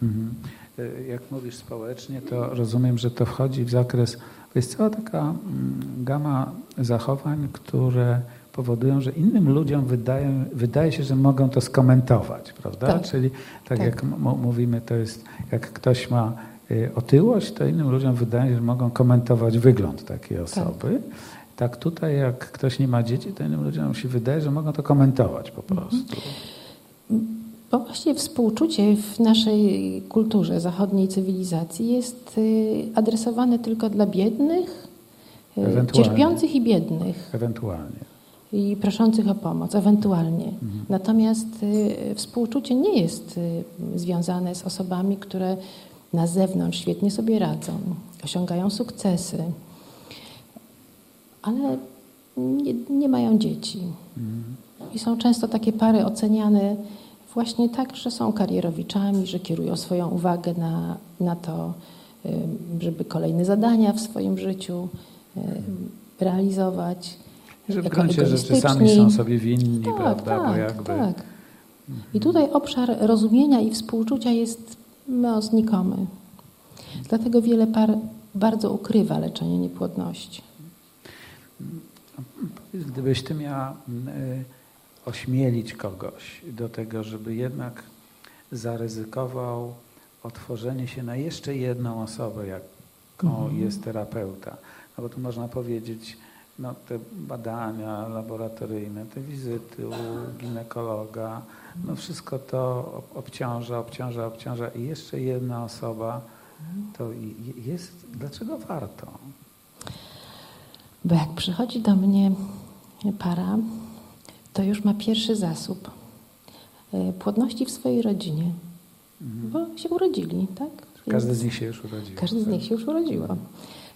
Speaker 1: Mhm. Y, Jak mówisz społecznie, to rozumiem, że to wchodzi w zakres, to jest cała taka mm, gama zachowań, które powodują, że innym ludziom wydaje, wydaje się, że mogą to skomentować, prawda?
Speaker 2: Tak.
Speaker 1: Czyli tak,
Speaker 2: Tak.
Speaker 1: jak mówimy, to jest, jak ktoś ma y, otyłość, to innym ludziom wydaje się, że mogą komentować wygląd takiej osoby. Tak tutaj, jak ktoś nie ma dzieci, to innym ludziom się wydaje, że mogą to komentować po
Speaker 2: Mhm.
Speaker 1: prostu.
Speaker 2: Bo właściwie współczucie w naszej kulturze, zachodniej cywilizacji jest y, adresowane tylko dla biednych, y, cierpiących i biednych
Speaker 1: Ewentualnie.
Speaker 2: I proszących o pomoc, ewentualnie.
Speaker 1: Mhm.
Speaker 2: Natomiast y, współczucie nie jest y, związane z osobami, które na zewnątrz świetnie sobie radzą, osiągają sukcesy, ale nie, nie mają dzieci.
Speaker 1: Mhm.
Speaker 2: I są często takie pary oceniane właśnie tak, że są karierowiczami, że kierują swoją uwagę na, na to, ym, żeby kolejne zadania w swoim życiu ym, realizować.
Speaker 1: Że w gruncie rzeczy sami są sobie winni,
Speaker 2: Tak,
Speaker 1: prawda? Bo
Speaker 2: tak,
Speaker 1: jakby...
Speaker 2: tak. I tutaj obszar rozumienia i współczucia jest no, znikomy. Dlatego wiele par bardzo ukrywa leczenie niepłodności.
Speaker 1: Gdybyś ty miała y, ośmielić kogoś do tego, żeby jednak zaryzykował otworzenie się na jeszcze jedną osobę, jaką
Speaker 2: Mhm.
Speaker 1: jest terapeuta. No bo tu można powiedzieć, no te badania laboratoryjne, te wizyty u ginekologa, no wszystko to ob- obciąża, obciąża, obciąża i jeszcze jedna osoba, to jest, dlaczego warto?
Speaker 2: Bo jak przychodzi do mnie para, to już ma pierwszy zasób e, płodności w swojej rodzinie,
Speaker 1: Mhm.
Speaker 2: bo się urodzili, tak?
Speaker 1: Każdy z nich się już urodził.
Speaker 2: każdy z nich się już urodziło.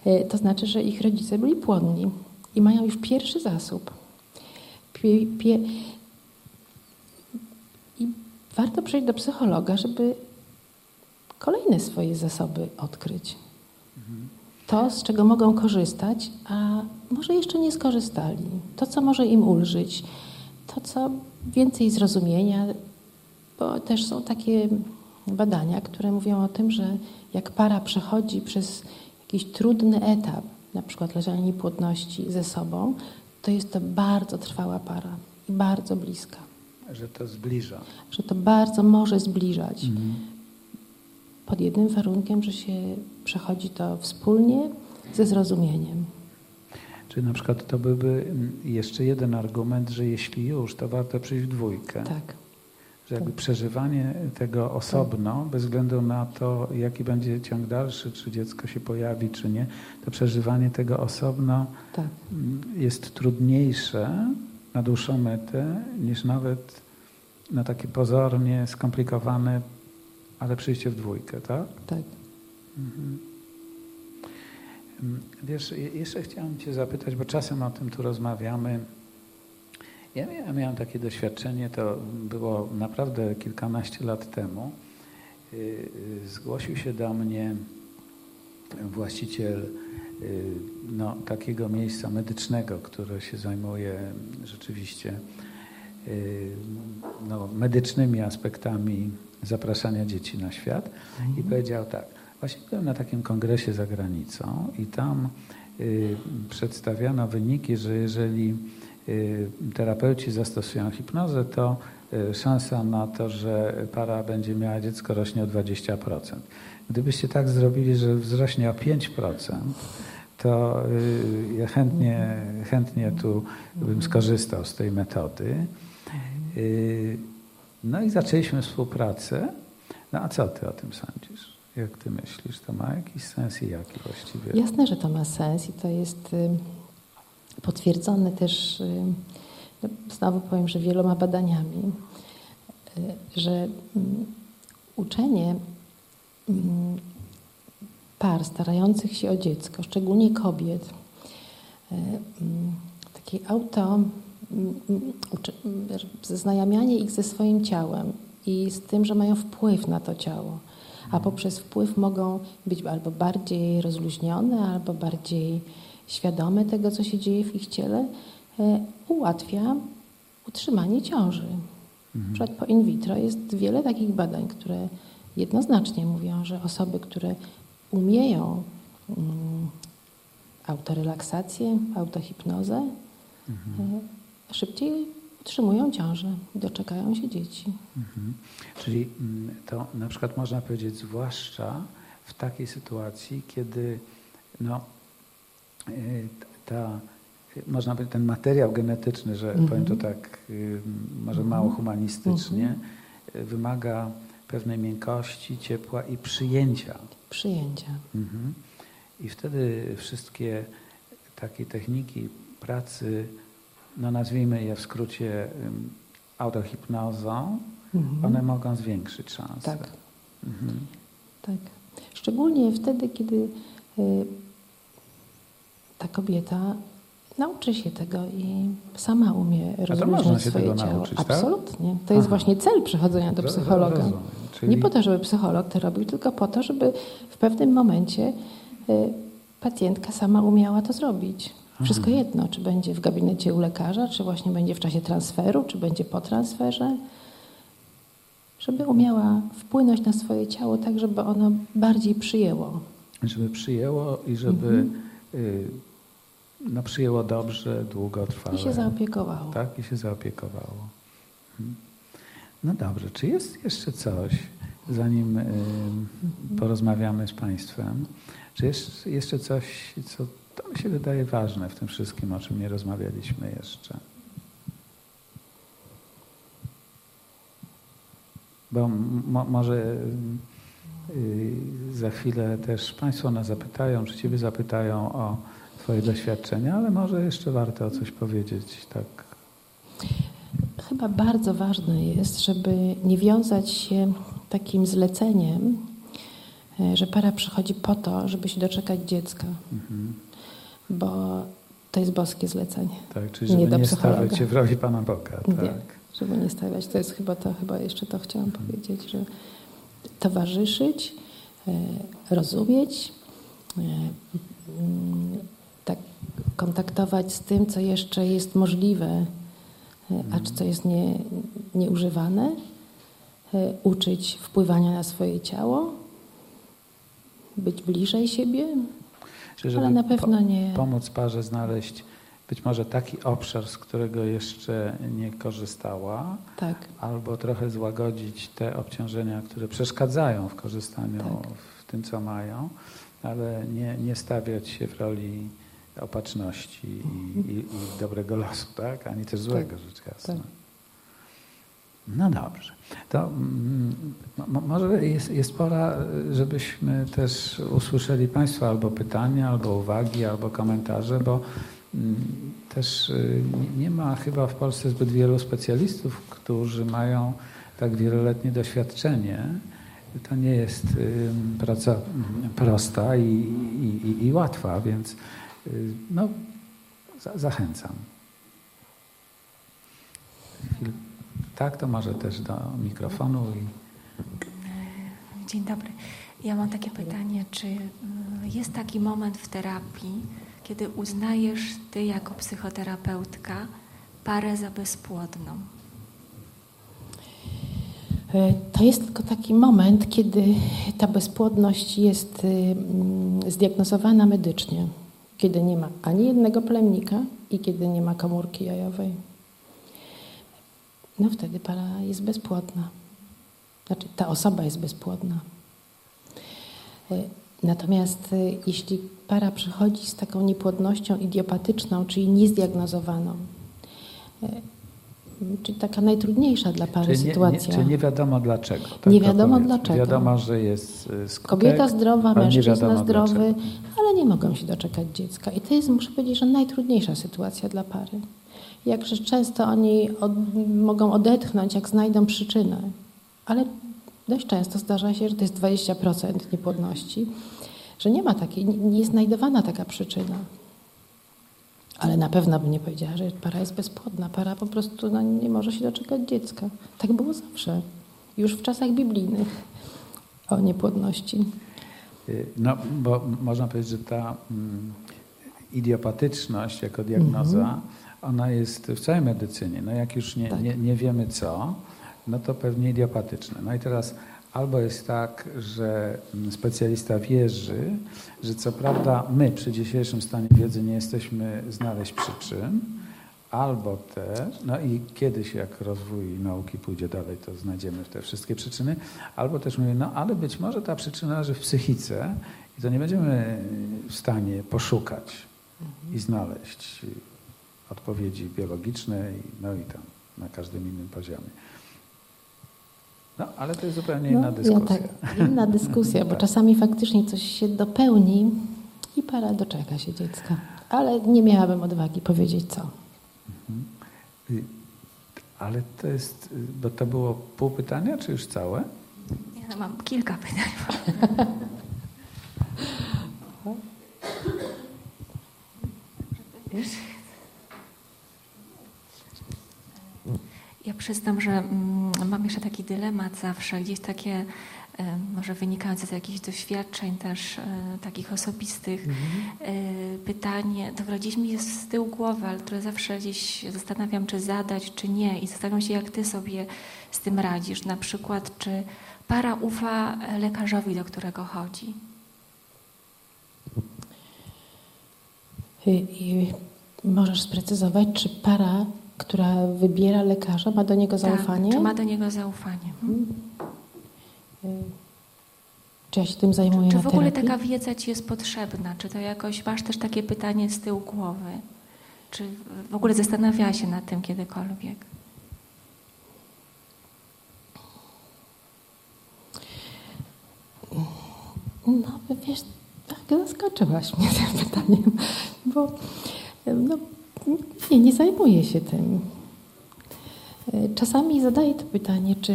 Speaker 2: E, To znaczy, że ich rodzice byli płodni i mają już pierwszy zasób. Pie, pie, I warto przyjść do psychologa, żeby kolejne swoje zasoby odkryć. To, z czego mogą korzystać, a może jeszcze nie skorzystali. To, co może im ulżyć, to, co więcej zrozumienia, bo też są takie badania, które mówią o tym, że jak para przechodzi przez jakiś trudny etap, na przykład leżenie niepłodności ze sobą, to jest to bardzo trwała para i bardzo bliska.
Speaker 1: Że to zbliża.
Speaker 2: Że to bardzo może zbliżać.
Speaker 1: Mhm.
Speaker 2: Pod jednym warunkiem, że się przechodzi to wspólnie ze zrozumieniem.
Speaker 1: Czyli na przykład to byłby mm, jeszcze jeden argument, że jeśli już, to warto przyjść w dwójkę.
Speaker 2: Tak.
Speaker 1: Że jakby
Speaker 2: Tak.
Speaker 1: przeżywanie tego osobno, bez względu na to, jaki będzie ciąg dalszy, czy dziecko się pojawi, czy nie, to przeżywanie tego osobno
Speaker 2: Tak.
Speaker 1: jest trudniejsze na dłuższą metę niż nawet na takie pozornie skomplikowane, ale przyjście w dwójkę, tak?
Speaker 2: Tak.
Speaker 1: Mhm. Wiesz, je- jeszcze chciałem Cię zapytać, bo czasem o tym tu rozmawiamy. Ja miałem, miałem takie doświadczenie, to było naprawdę kilkanaście lat temu. Y, y, Zgłosił się do mnie właściciel y, no, takiego miejsca medycznego, które się zajmuje rzeczywiście no, medycznymi aspektami zapraszania dzieci na świat i powiedział tak, właśnie byłem na takim kongresie za granicą i tam y, przedstawiano wyniki, że jeżeli terapeuci zastosują hipnozę, to y, szansa na to, że para będzie miała dziecko rośnie o 20%. Gdybyście tak zrobili, że wzrośnie o 5%, to y, ja chętnie, chętnie tu bym skorzystał z tej metody. Y, No i zaczęliśmy współpracę. No a co ty o tym sądzisz? Jak ty myślisz? To ma jakiś sens i jaki właściwie?
Speaker 2: Jasne, że to ma sens i to jest y, potwierdzone też, y, no, znowu powiem, że wieloma badaniami, y, że mm, uczenie mm, par starających się o dziecko, szczególnie kobiet, y, mm, takiej auto, zaznajamianie ich ze swoim ciałem i z tym, że mają wpływ na to ciało a poprzez wpływ mogą być albo bardziej rozluźnione, albo bardziej świadome tego, co się dzieje w ich ciele, e, ułatwia utrzymanie ciąży. Na przykład po in vitro jest wiele takich badań, które jednoznacznie mówią, że osoby, które umieją mm, autorelaksację, autohipnozę, e, szybciej utrzymują ciążę, doczekają się dzieci.
Speaker 1: Mhm. Czyli mm, to na przykład można powiedzieć, zwłaszcza w takiej sytuacji, kiedy no, ta, można powiedzieć, ten materiał genetyczny, że
Speaker 2: Mhm.
Speaker 1: powiem to tak y, może mało humanistycznie, y, wymaga pewnej miękkości, ciepła i przyjęcia.
Speaker 2: Przyjęcia.
Speaker 1: Mhm. I wtedy wszystkie takie techniki pracy, no nazwijmy je w skrócie autohipnozą,
Speaker 2: Mhm.
Speaker 1: one mogą zwiększyć szanse.
Speaker 2: Tak.
Speaker 1: Mhm.
Speaker 2: Tak. Szczególnie wtedy, kiedy y, ta kobieta nauczy się tego i sama umie rozróżniać swoje
Speaker 1: tego
Speaker 2: ciało.
Speaker 1: nauczyć, tak?
Speaker 2: Absolutnie. To jest
Speaker 1: Aha.
Speaker 2: właśnie cel przychodzenia do psychologa.
Speaker 1: Czyli
Speaker 2: Nie po to, żeby psycholog to robił, tylko po to, żeby w pewnym momencie y, pacjentka sama umiała to zrobić. Wszystko
Speaker 1: Aha.
Speaker 2: jedno, czy będzie w gabinecie u lekarza, czy właśnie będzie w czasie transferu, czy będzie po transferze, żeby umiała wpłynąć na swoje ciało tak, żeby ono bardziej przyjęło.
Speaker 1: żeby przyjęło i żeby
Speaker 2: Mhm.
Speaker 1: y, no, przyjęło dobrze, długotrwale.
Speaker 2: I się zaopiekowało.
Speaker 1: Tak, i się zaopiekowało. Mhm. No dobrze, czy jest jeszcze coś, zanim y, porozmawiamy z Państwem, czy jest jeszcze coś, co to mi się wydaje ważne w tym wszystkim, o czym nie rozmawialiśmy jeszcze? Bo mo, może y, za chwilę też Państwo nas zapytają, czy Ciebie zapytają o Twoje doświadczenia, ale może jeszcze warto o coś powiedzieć, tak
Speaker 2: Chyba bardzo ważne jest, żeby nie wiązać się takim zleceniem, e, że para przychodzi po to, żeby się doczekać dziecka,
Speaker 1: Mhm.
Speaker 2: bo to jest boskie zlecenie.
Speaker 1: Tak, czyli
Speaker 2: Nie
Speaker 1: żeby nie,
Speaker 2: psychologa.
Speaker 1: stawiać się w roli Pana Boga.
Speaker 2: Nie,
Speaker 1: Tak.
Speaker 2: żeby nie stawiać. To jest chyba to, chyba jeszcze to chciałam powiedzieć, że towarzyszyć, e, rozumieć, e, kontaktować z tym, co jeszcze jest możliwe, e, a co jest nie, nieużywane, e, uczyć wpływania na swoje ciało, być bliżej siebie,
Speaker 1: Czyli
Speaker 2: ale na pewno
Speaker 1: po-
Speaker 2: nie.
Speaker 1: pomóc parze znaleźć być może taki obszar, z którego jeszcze nie korzystała,
Speaker 2: Tak,
Speaker 1: albo trochę złagodzić te obciążenia, które przeszkadzają w korzystaniu
Speaker 2: Tak.
Speaker 1: w tym, co mają, ale nie, nie stawiać się w roli opatrzności i, i, i dobrego losu, tak? ani też złego, rzecz jasna.
Speaker 2: tak.
Speaker 1: No dobrze. To mm, mo- może jest, jest pora, żebyśmy też usłyszeli Państwa albo pytania, albo uwagi, albo komentarze, bo mm, też y, nie- ma chyba w Polsce zbyt wielu specjalistów, którzy mają tak wieloletnie doświadczenie. To nie jest praca mm, prosta i, i, i, łatwa, więc no, za, zachęcam. Tak, to może też do mikrofonu i
Speaker 3: Dzień dobry. Ja mam takie pytanie, czy y, jest taki moment w terapii, kiedy uznajesz ty jako psychoterapeutka parę za bezpłodną?
Speaker 2: E, To jest tylko taki moment, kiedy ta bezpłodność jest y, zdiagnozowana medycznie, kiedy nie ma ani jednego plemnika i kiedy nie ma komórki jajowej. No wtedy para jest bezpłodna. Znaczy ta osoba jest bezpłodna. E, Natomiast y, jeśli para przychodzi z taką niepłodnością idiopatyczną, czyli niezdiagnozowaną, e, czyli taka najtrudniejsza dla pary
Speaker 1: Czyli nie, nie,
Speaker 2: sytuacja.
Speaker 1: czyli nie wiadomo dlaczego. Tak
Speaker 2: Nie wiadomo dlaczego.
Speaker 1: Wiadomo, że jest y, skutek,
Speaker 2: Kobieta zdrowa,
Speaker 1: nie
Speaker 2: mężczyzna zdrowy,
Speaker 1: dlaczego.
Speaker 2: ale nie mogą się doczekać dziecka. I to jest, muszę powiedzieć, że najtrudniejsza sytuacja dla pary. Jakże często oni od, mogą odetchnąć, jak znajdą przyczynę, ale dość często zdarza się, że to jest 20% niepłodności, że nie ma takiej, nie nie jest znajdowana taka przyczyna. Ale na pewno bym nie powiedziała, że para jest bezpłodna. Para po prostu no, nie może się doczekać dziecka. Tak było zawsze, już w czasach biblijnych o niepłodności.
Speaker 1: Y, No, bo można powiedzieć, że ta mm, idiopatyczność jako diagnoza, ona jest w całej medycynie. No jak już nie,
Speaker 2: Tak.
Speaker 1: nie, nie wiemy co, no to pewnie idiopatyczne. No i teraz albo jest tak, że specjalista wierzy, że co prawda my przy dzisiejszym stanie wiedzy nie jesteśmy znaleźć przyczyn, albo też, no i kiedyś jak rozwój nauki pójdzie dalej, to znajdziemy te wszystkie przyczyny, albo też mówię, no ale być może ta przyczyna leży w psychice i to nie będziemy w stanie poszukać i znaleźć odpowiedzi biologiczne, i- no i tam na każdym innym poziomie. No, ale to jest zupełnie inna
Speaker 2: ja
Speaker 1: dyskusja.
Speaker 2: tak, inna dyskusja, bo
Speaker 1: Tak.
Speaker 2: czasami faktycznie coś się dopełni i para doczeka się dziecka. Ale nie miałabym odwagi powiedzieć co.
Speaker 1: Y, Ale to jest, y, bo to było pół pytania, czy już całe?
Speaker 3: Ja mam kilka pytań. [laughs] Ja przyznam, że mm, mam jeszcze taki dylemat zawsze, gdzieś takie, e, może wynikające z jakichś doświadczeń też e, takich osobistych, e, pytanie, dobra, gdzieś mi jest z tyłu głowy, ale które zawsze gdzieś zastanawiam, czy zadać, czy nie i zastanawiam się, jak ty sobie z tym radzisz. Na przykład, czy para ufa lekarzowi, do którego chodzi?
Speaker 2: I, i możesz sprecyzować, czy para, która wybiera lekarza, ma do niego zaufanie?
Speaker 3: Tak, czy ma do niego zaufanie?
Speaker 2: Y, Czy ja się tym zajmuję
Speaker 3: Czy
Speaker 2: na
Speaker 3: w ogóle
Speaker 2: terapii?
Speaker 3: taka wiedza ci jest potrzebna? Czy to jakoś, masz też takie pytanie z tyłu głowy? Czy w ogóle zastanawiałaś się nad tym kiedykolwiek?
Speaker 2: No, wiesz, tak zaskoczyłaś mnie tym pytaniem, bo no, nie, nie zajmuję się tym. Czasami zadaję to pytanie, czy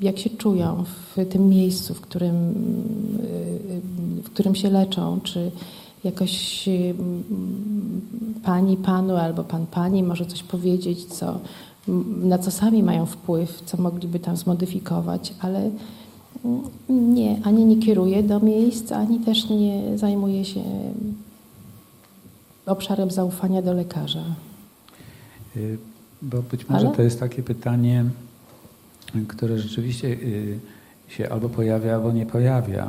Speaker 2: jak się czują w tym miejscu, w którym, w którym się leczą, czy jakoś mm, pani, panu albo pan, pani może coś powiedzieć, co, na co sami mają wpływ, co mogliby tam zmodyfikować, ale nie, ani nie kieruję do miejsc, ani też nie zajmuję się obszarem zaufania do lekarza.
Speaker 1: Y, bo być może
Speaker 2: Ale?
Speaker 1: to jest takie pytanie, które rzeczywiście y, się albo pojawia, albo nie pojawia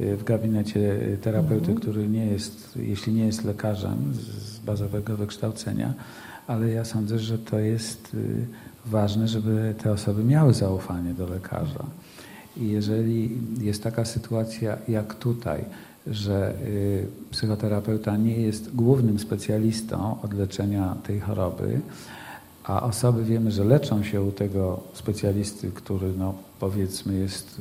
Speaker 1: y, w gabinecie terapeuty,
Speaker 2: Mhm.
Speaker 1: który nie jest, jeśli nie jest lekarzem z bazowego wykształcenia, ale ja sądzę, że to jest ważne, żeby te osoby miały zaufanie do lekarza. I jeżeli jest taka sytuacja jak tutaj, że y, psychoterapeuta nie jest głównym specjalistą od leczenia tej choroby, a osoby wiemy, że leczą się u tego specjalisty, który no, powiedzmy jest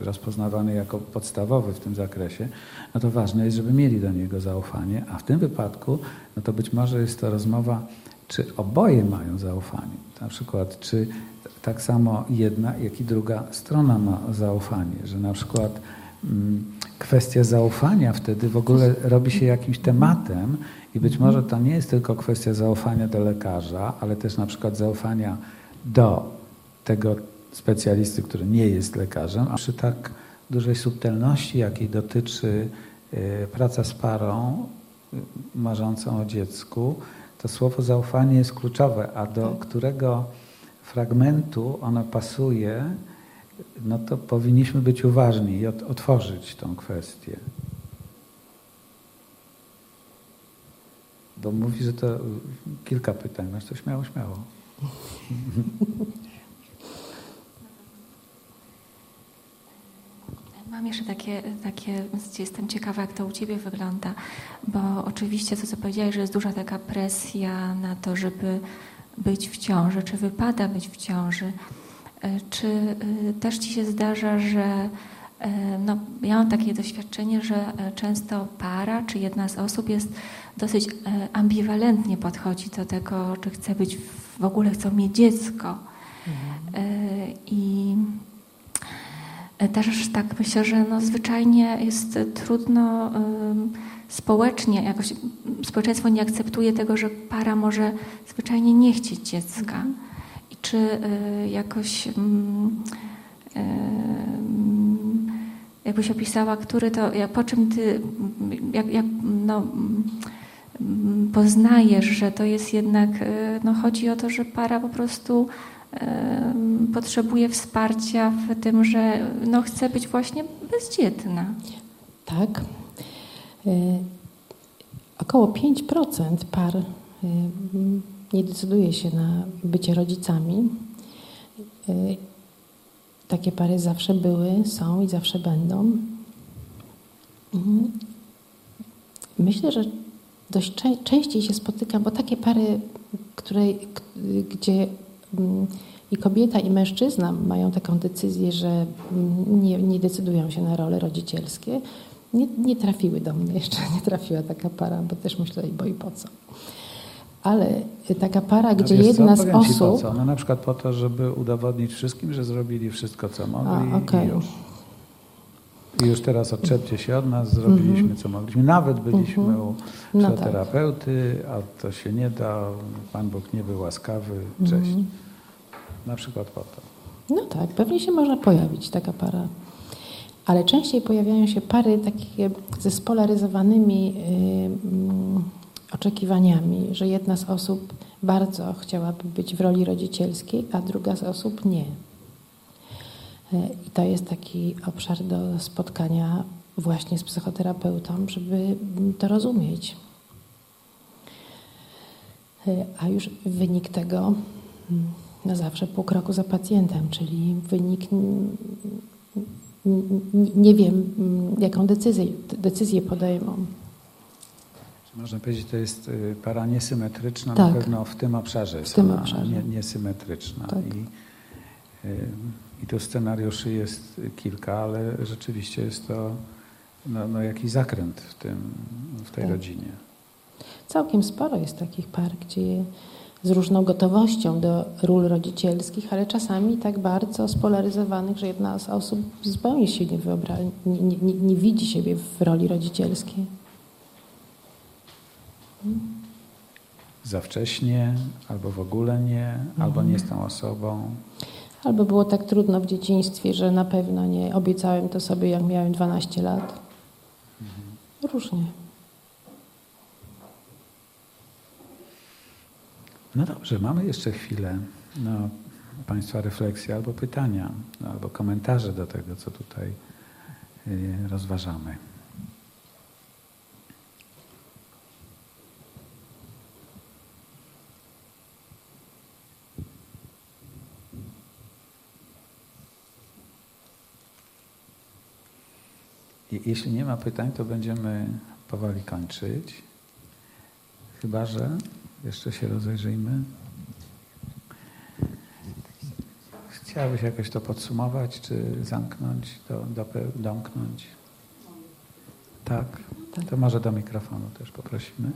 Speaker 1: y, rozpoznawany jako podstawowy w tym zakresie, no to ważne jest, żeby mieli do niego zaufanie, a w tym wypadku no to być może jest to rozmowa, czy oboje mają zaufanie. Na przykład, czy tak samo jedna, jak i druga strona ma zaufanie, że na przykład mm, kwestia zaufania wtedy w ogóle robi się jakimś tematem i być może to nie jest tylko kwestia zaufania do lekarza, ale też na przykład zaufania do tego specjalisty, który nie jest lekarzem, a przy tak dużej subtelności, jakiej dotyczy y, praca z parą y, marzącą o dziecku, to słowo zaufanie jest kluczowe, a do którego fragmentu ono pasuje, no to powinniśmy być uważni i ot- otworzyć tą kwestię. Bo mówi, że to y, kilka pytań. Masz to śmiało, śmiało. [laughs]
Speaker 3: Mam jeszcze takie, takie, jestem ciekawa, jak to u Ciebie wygląda, bo oczywiście to, co powiedziałeś, że jest duża taka presja na to, żeby być w ciąży, czy wypada być w ciąży. E, Czy y, też Ci się zdarza, że e, no, ja mam takie doświadczenie, że e, często para, czy jedna z osób jest dosyć e, ambiwalentnie podchodzi do tego, czy chce być, w- ogóle chcą mieć dziecko. E, I E, Też tak myślę, że no zwyczajnie jest e, trudno społecznie, jakoś społeczeństwo nie akceptuje tego, że para może zwyczajnie nie chcieć dziecka. I czy y, jakoś ym, ym, jakbyś opisała, który to, po czym ty mm, jak, jak, no, mm, poznajesz, że to jest jednak, y, no chodzi o to, że para po prostu potrzebuje wsparcia w tym, że no, chce być właśnie bezdzietna.
Speaker 2: Tak. Y, Około 5% par y, nie decyduje się na bycie rodzicami. Y, Takie pary zawsze były, są i zawsze będą. Mhm. Myślę, że dość czę- częściej się spotykam, bo takie pary, które, gdzie mm, i kobieta, i mężczyzna mają taką decyzję, że mm, nie, nie decydują się na role rodzicielskie, nie, nie trafiły do mnie [laughs] jeszcze, nie trafiła taka para, bo też myślę, bo i po co. Ale taka para,
Speaker 1: No
Speaker 2: gdzie
Speaker 1: wiesz
Speaker 2: jedna
Speaker 1: co?
Speaker 2: z
Speaker 1: Powiem ci po
Speaker 2: osób...
Speaker 1: co. No na przykład po to, żeby udowodnić wszystkim, że zrobili wszystko, co mogli
Speaker 2: A, okej.
Speaker 1: i już. I już teraz odczepcie się od nas, zrobiliśmy co mogliśmy. Nawet byliśmy
Speaker 2: Mhm.
Speaker 1: u
Speaker 2: No tak.
Speaker 1: psychoterapeuty, a to się nie da, Pan Bóg nie był łaskawy, cześć.
Speaker 2: Mhm.
Speaker 1: Na przykład po to.
Speaker 2: No tak, pewnie się może pojawić taka para. Ale częściej pojawiają się pary takie ze spolaryzowanymi y, mm, oczekiwaniami, że jedna z osób bardzo chciałaby być w roli rodzicielskiej, a druga z osób nie. Y, I to jest taki obszar do spotkania właśnie z psychoterapeutą, żeby to rozumieć. Y, A już wynik tego mm, na zawsze pół kroku za pacjentem, czyli wynik nie wiem, mm, jaką decyzję, decyzję podejmą.
Speaker 1: Można powiedzieć, to jest y, para niesymetryczna,
Speaker 2: Tak.
Speaker 1: na pewno w tym obszarze jest
Speaker 2: tym obszarze.
Speaker 1: Nie, niesymetryczna.
Speaker 2: Tak.
Speaker 1: I, y, I tu scenariuszy jest kilka, ale rzeczywiście jest to no, no jakiś zakręt w, tym, w tej
Speaker 2: Tak.
Speaker 1: rodzinie.
Speaker 2: Całkiem sporo jest takich par, gdzie z różną gotowością do ról rodzicielskich, ale czasami tak bardzo spolaryzowanych, że jedna z osób zupełnie się nie wyobra, nie, nie, nie, nie widzi siebie w roli rodzicielskiej.
Speaker 1: Za wcześnie, albo w ogóle nie, mhm. albo nie z tą osobą.
Speaker 2: Albo było tak trudno w dzieciństwie, że na pewno nie obiecałem to sobie, jak miałem 12 lat. Mhm. Różnie.
Speaker 1: No dobrze, mamy jeszcze chwilę. No, Państwa refleksje albo pytania, no, albo komentarze do tego, co tutaj y, rozważamy. Jeśli nie ma pytań, to będziemy powoli kończyć. Chyba, że jeszcze się rozejrzyjmy. Chciałabyś jakoś to podsumować, czy zamknąć, do, do, domknąć? Tak? To może do mikrofonu też poprosimy.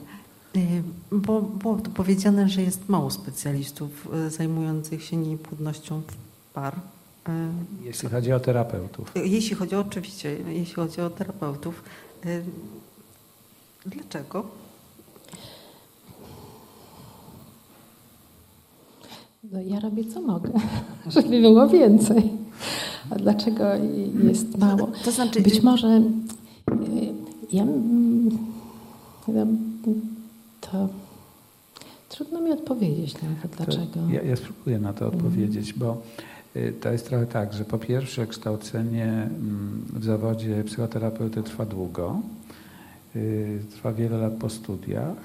Speaker 4: Y, bo było tu powiedziane, że jest mało specjalistów y, zajmujących się niepłodnością par.
Speaker 1: Y, jeśli chodzi o terapeutów.
Speaker 4: Jeśli chodzi o, oczywiście, jeśli chodzi o terapeutów. Dlaczego?
Speaker 2: No, ja robię co mogę, [laughs] żeby było więcej. A dlaczego jest mało? To znaczy, Być może ja, ja to trudno mi odpowiedzieć na to, dlaczego.
Speaker 1: Ja, ja spróbuję na to odpowiedzieć, bo y, to jest trochę tak, że po pierwsze kształcenie mm, w zawodzie psychoterapeuty trwa długo, y, trwa wiele lat po studiach.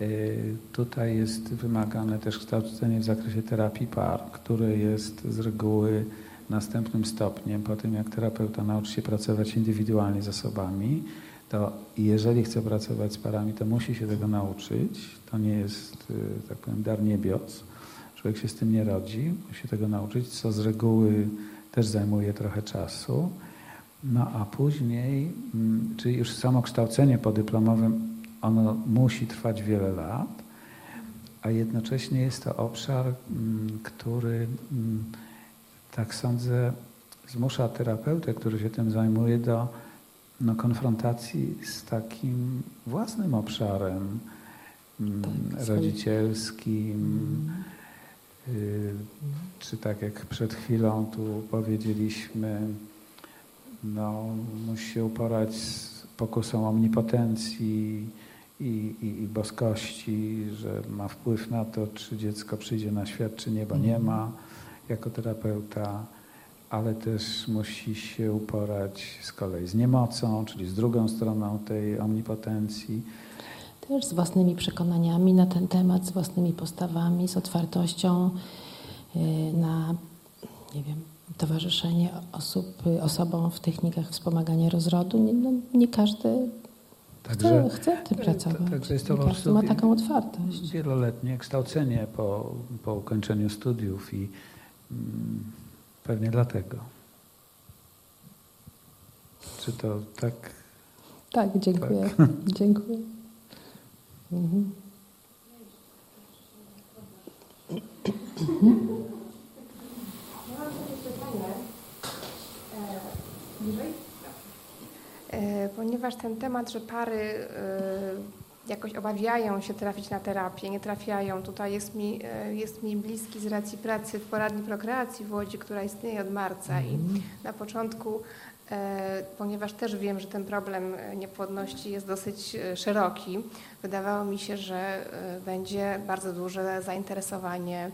Speaker 1: Y, tutaj jest wymagane też kształcenie w zakresie terapii par, które jest z reguły następnym stopniem po tym, jak terapeuta nauczy się pracować indywidualnie z osobami to jeżeli chce pracować z parami, to musi się tego nauczyć. To nie jest, y, tak powiem, dar niebios. Człowiek się z tym nie rodzi, musi tego nauczyć, co z reguły też zajmuje trochę czasu. No a później, mm, czyli już samo kształcenie podyplomowe, ono musi trwać wiele lat, a jednocześnie jest to obszar, mm, który, mm, tak sądzę, zmusza terapeutę, który się tym zajmuje, do no, konfrontacji z takim własnym obszarem tak, rodzicielskim, y, czy tak jak przed chwilą tu powiedzieliśmy, no, musi się uporać z pokusą omnipotencji i, i, i boskości, że ma wpływ na to, czy dziecko przyjdzie na świat, czy nie, bo nie mhm. ma jako terapeuta ale też musi się uporać z kolei z niemocą, czyli z drugą stroną tej omnipotencji.
Speaker 2: Też z własnymi przekonaniami na ten temat, z własnymi postawami, z otwartością y, na, nie wiem, towarzyszenie osób, osobom w technikach wspomagania rozrodu. Nie, no, nie każdy Także, chce, chce tym pracować. Także jest to nie każdy ma taką otwartość.
Speaker 1: Wieloletnie kształcenie po, po ukończeniu studiów i mm, Pewnie dlatego. Czy to tak?
Speaker 2: Tak, dziękuję. Tak. Dziękuję. Mhm.
Speaker 5: E, ponieważ ten temat, że pary e, jakoś obawiają się trafić na terapię, nie trafiają. Tutaj jest mi, e, jest mi bliski z racji pracy w poradni prokreacji w Łodzi, która istnieje od marca i mhm. na początku, ponieważ też wiem, że ten problem niepłodności jest dosyć e, szeroki, wydawało mi się, że będzie bardzo duże zainteresowanie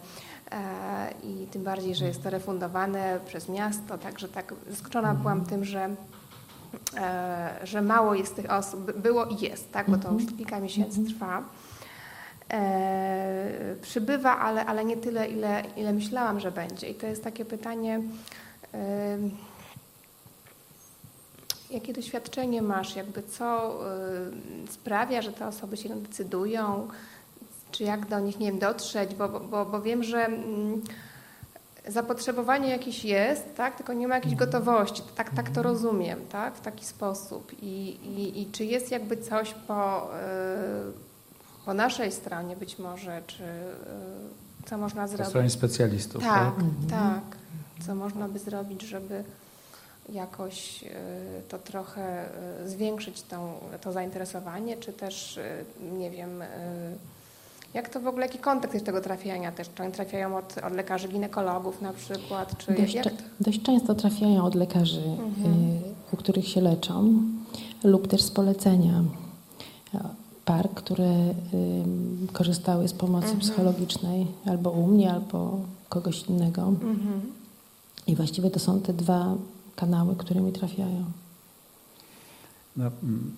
Speaker 5: i tym bardziej, że jest to refundowane przez miasto, także tak zaskoczona byłam tym, że E, że mało jest tych osób, było i jest, tak, bo to już mhm. kilka miesięcy mhm. trwa. E, przybywa, ale, ale nie tyle, ile, ile myślałam, że będzie. I to jest takie pytanie, e, jakie doświadczenie masz, jakby co e, sprawia, że te osoby się decydują, czy jak do nich, nie wiem, dotrzeć, bo, bo, bo wiem, że mm, zapotrzebowanie jakieś jest, tak? tylko nie ma jakiejś gotowości. Tak, tak to rozumiem, tak? w taki sposób. I, i, i czy jest jakby coś po, y, po naszej stronie być może, czy y, co można zrobić? Po
Speaker 1: stronie specjalistów.
Speaker 5: Tak, tak, tak. Co można by zrobić, żeby jakoś y, to trochę zwiększyć tą, to zainteresowanie, czy też, nie wiem, jak to w ogóle, jaki kontekst jest tego trafiania też? Czy oni trafiają od, od lekarzy ginekologów na przykład? Czy
Speaker 2: dość, jak, dość często trafiają od lekarzy, mhm. y, u których się leczą lub też z polecenia. par, które korzystały z pomocy
Speaker 5: Mhm.
Speaker 2: psychologicznej albo u mnie, albo kogoś innego.
Speaker 5: Mhm.
Speaker 2: I właściwie to są te dwa kanały, które mi trafiają.
Speaker 1: No, mm,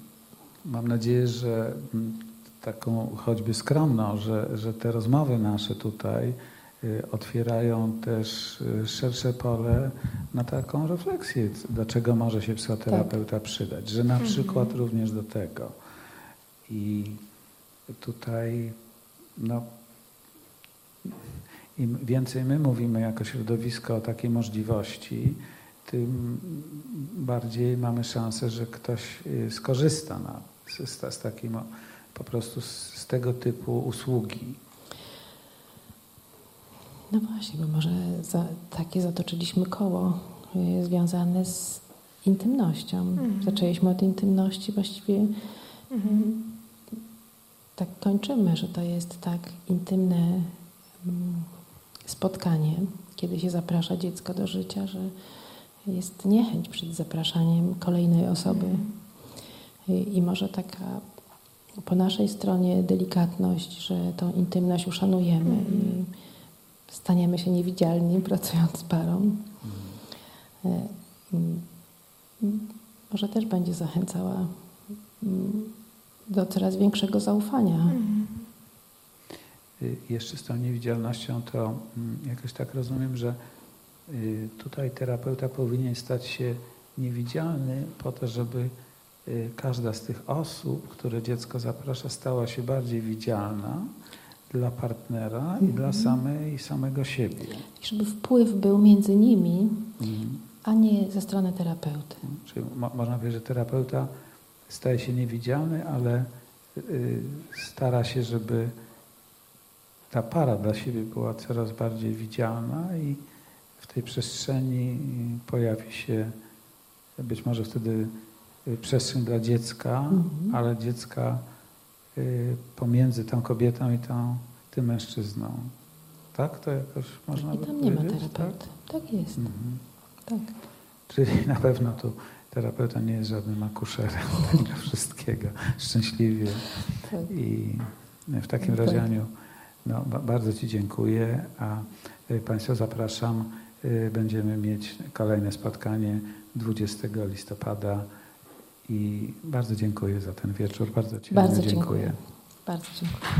Speaker 1: mam nadzieję, że mm, taką choćby skromną, że, że te rozmowy nasze tutaj y, otwierają też y, szersze pole na taką refleksję, do czego może się psychoterapeuta przydać, że na przykład również do tego. I tutaj no, im więcej my mówimy jako środowisko o takiej możliwości, tym bardziej mamy szansę, że ktoś y, skorzysta na, z, z, z takim po prostu z, z tego typu usługi.
Speaker 2: No właśnie, bo może za, takie zatoczyliśmy koło y, związane z intymnością.
Speaker 5: Mhm.
Speaker 2: Zaczęliśmy od intymności, właściwie
Speaker 5: Mhm.
Speaker 2: tak kończymy, że to jest tak intymne mm, spotkanie, kiedy się zaprasza dziecko do życia, że jest niechęć przed zapraszaniem kolejnej osoby. I, może taka po naszej stronie delikatność, że tą intymność uszanujemy i staniemy się niewidzialni [laughs] pracując z parą. E, Może też będzie zachęcała do coraz większego zaufania.
Speaker 1: Y, Jeszcze z tą niewidzialnością to mm, jakoś tak rozumiem, że tutaj terapeuta powinien stać się niewidzialny po to, żeby y, każda z tych osób, które dziecko zaprasza, stała się bardziej widzialna dla partnera i dla samej, samego siebie.
Speaker 2: I żeby wpływ był między nimi,
Speaker 1: Mhm.
Speaker 2: a nie ze strony terapeuty.
Speaker 1: Czyli mo- można powiedzieć, że terapeuta staje się niewidzialny, ale y, stara się, żeby ta para dla siebie była coraz bardziej widzialna i w tej przestrzeni pojawi się być może wtedy y, przestrzeń dla dziecka,
Speaker 2: Mhm.
Speaker 1: ale dziecka y, pomiędzy tą kobietą i tą, tym mężczyzną. Tak? To jakoś można
Speaker 2: I
Speaker 1: by
Speaker 2: tam nie ma
Speaker 1: powiedzieć,
Speaker 2: terapeuty. Tak, jest.
Speaker 1: Mhm.
Speaker 2: Tak.
Speaker 1: Czyli [laughs] na pewno tu terapeuta nie jest żadnym akuszerem [laughs] tego wszystkiego. Szczęśliwie.
Speaker 2: tak.
Speaker 1: I w takim
Speaker 2: Tak.
Speaker 1: razie, Aniu, no, ba- bardzo Ci dziękuję, a y, Państwa zapraszam. Y, Będziemy mieć kolejne spotkanie 20 listopada i bardzo dziękuję za ten wieczór. Bardzo Ci
Speaker 2: Bardzo
Speaker 1: Aniu,
Speaker 2: dziękuję. Bardzo dziękuję.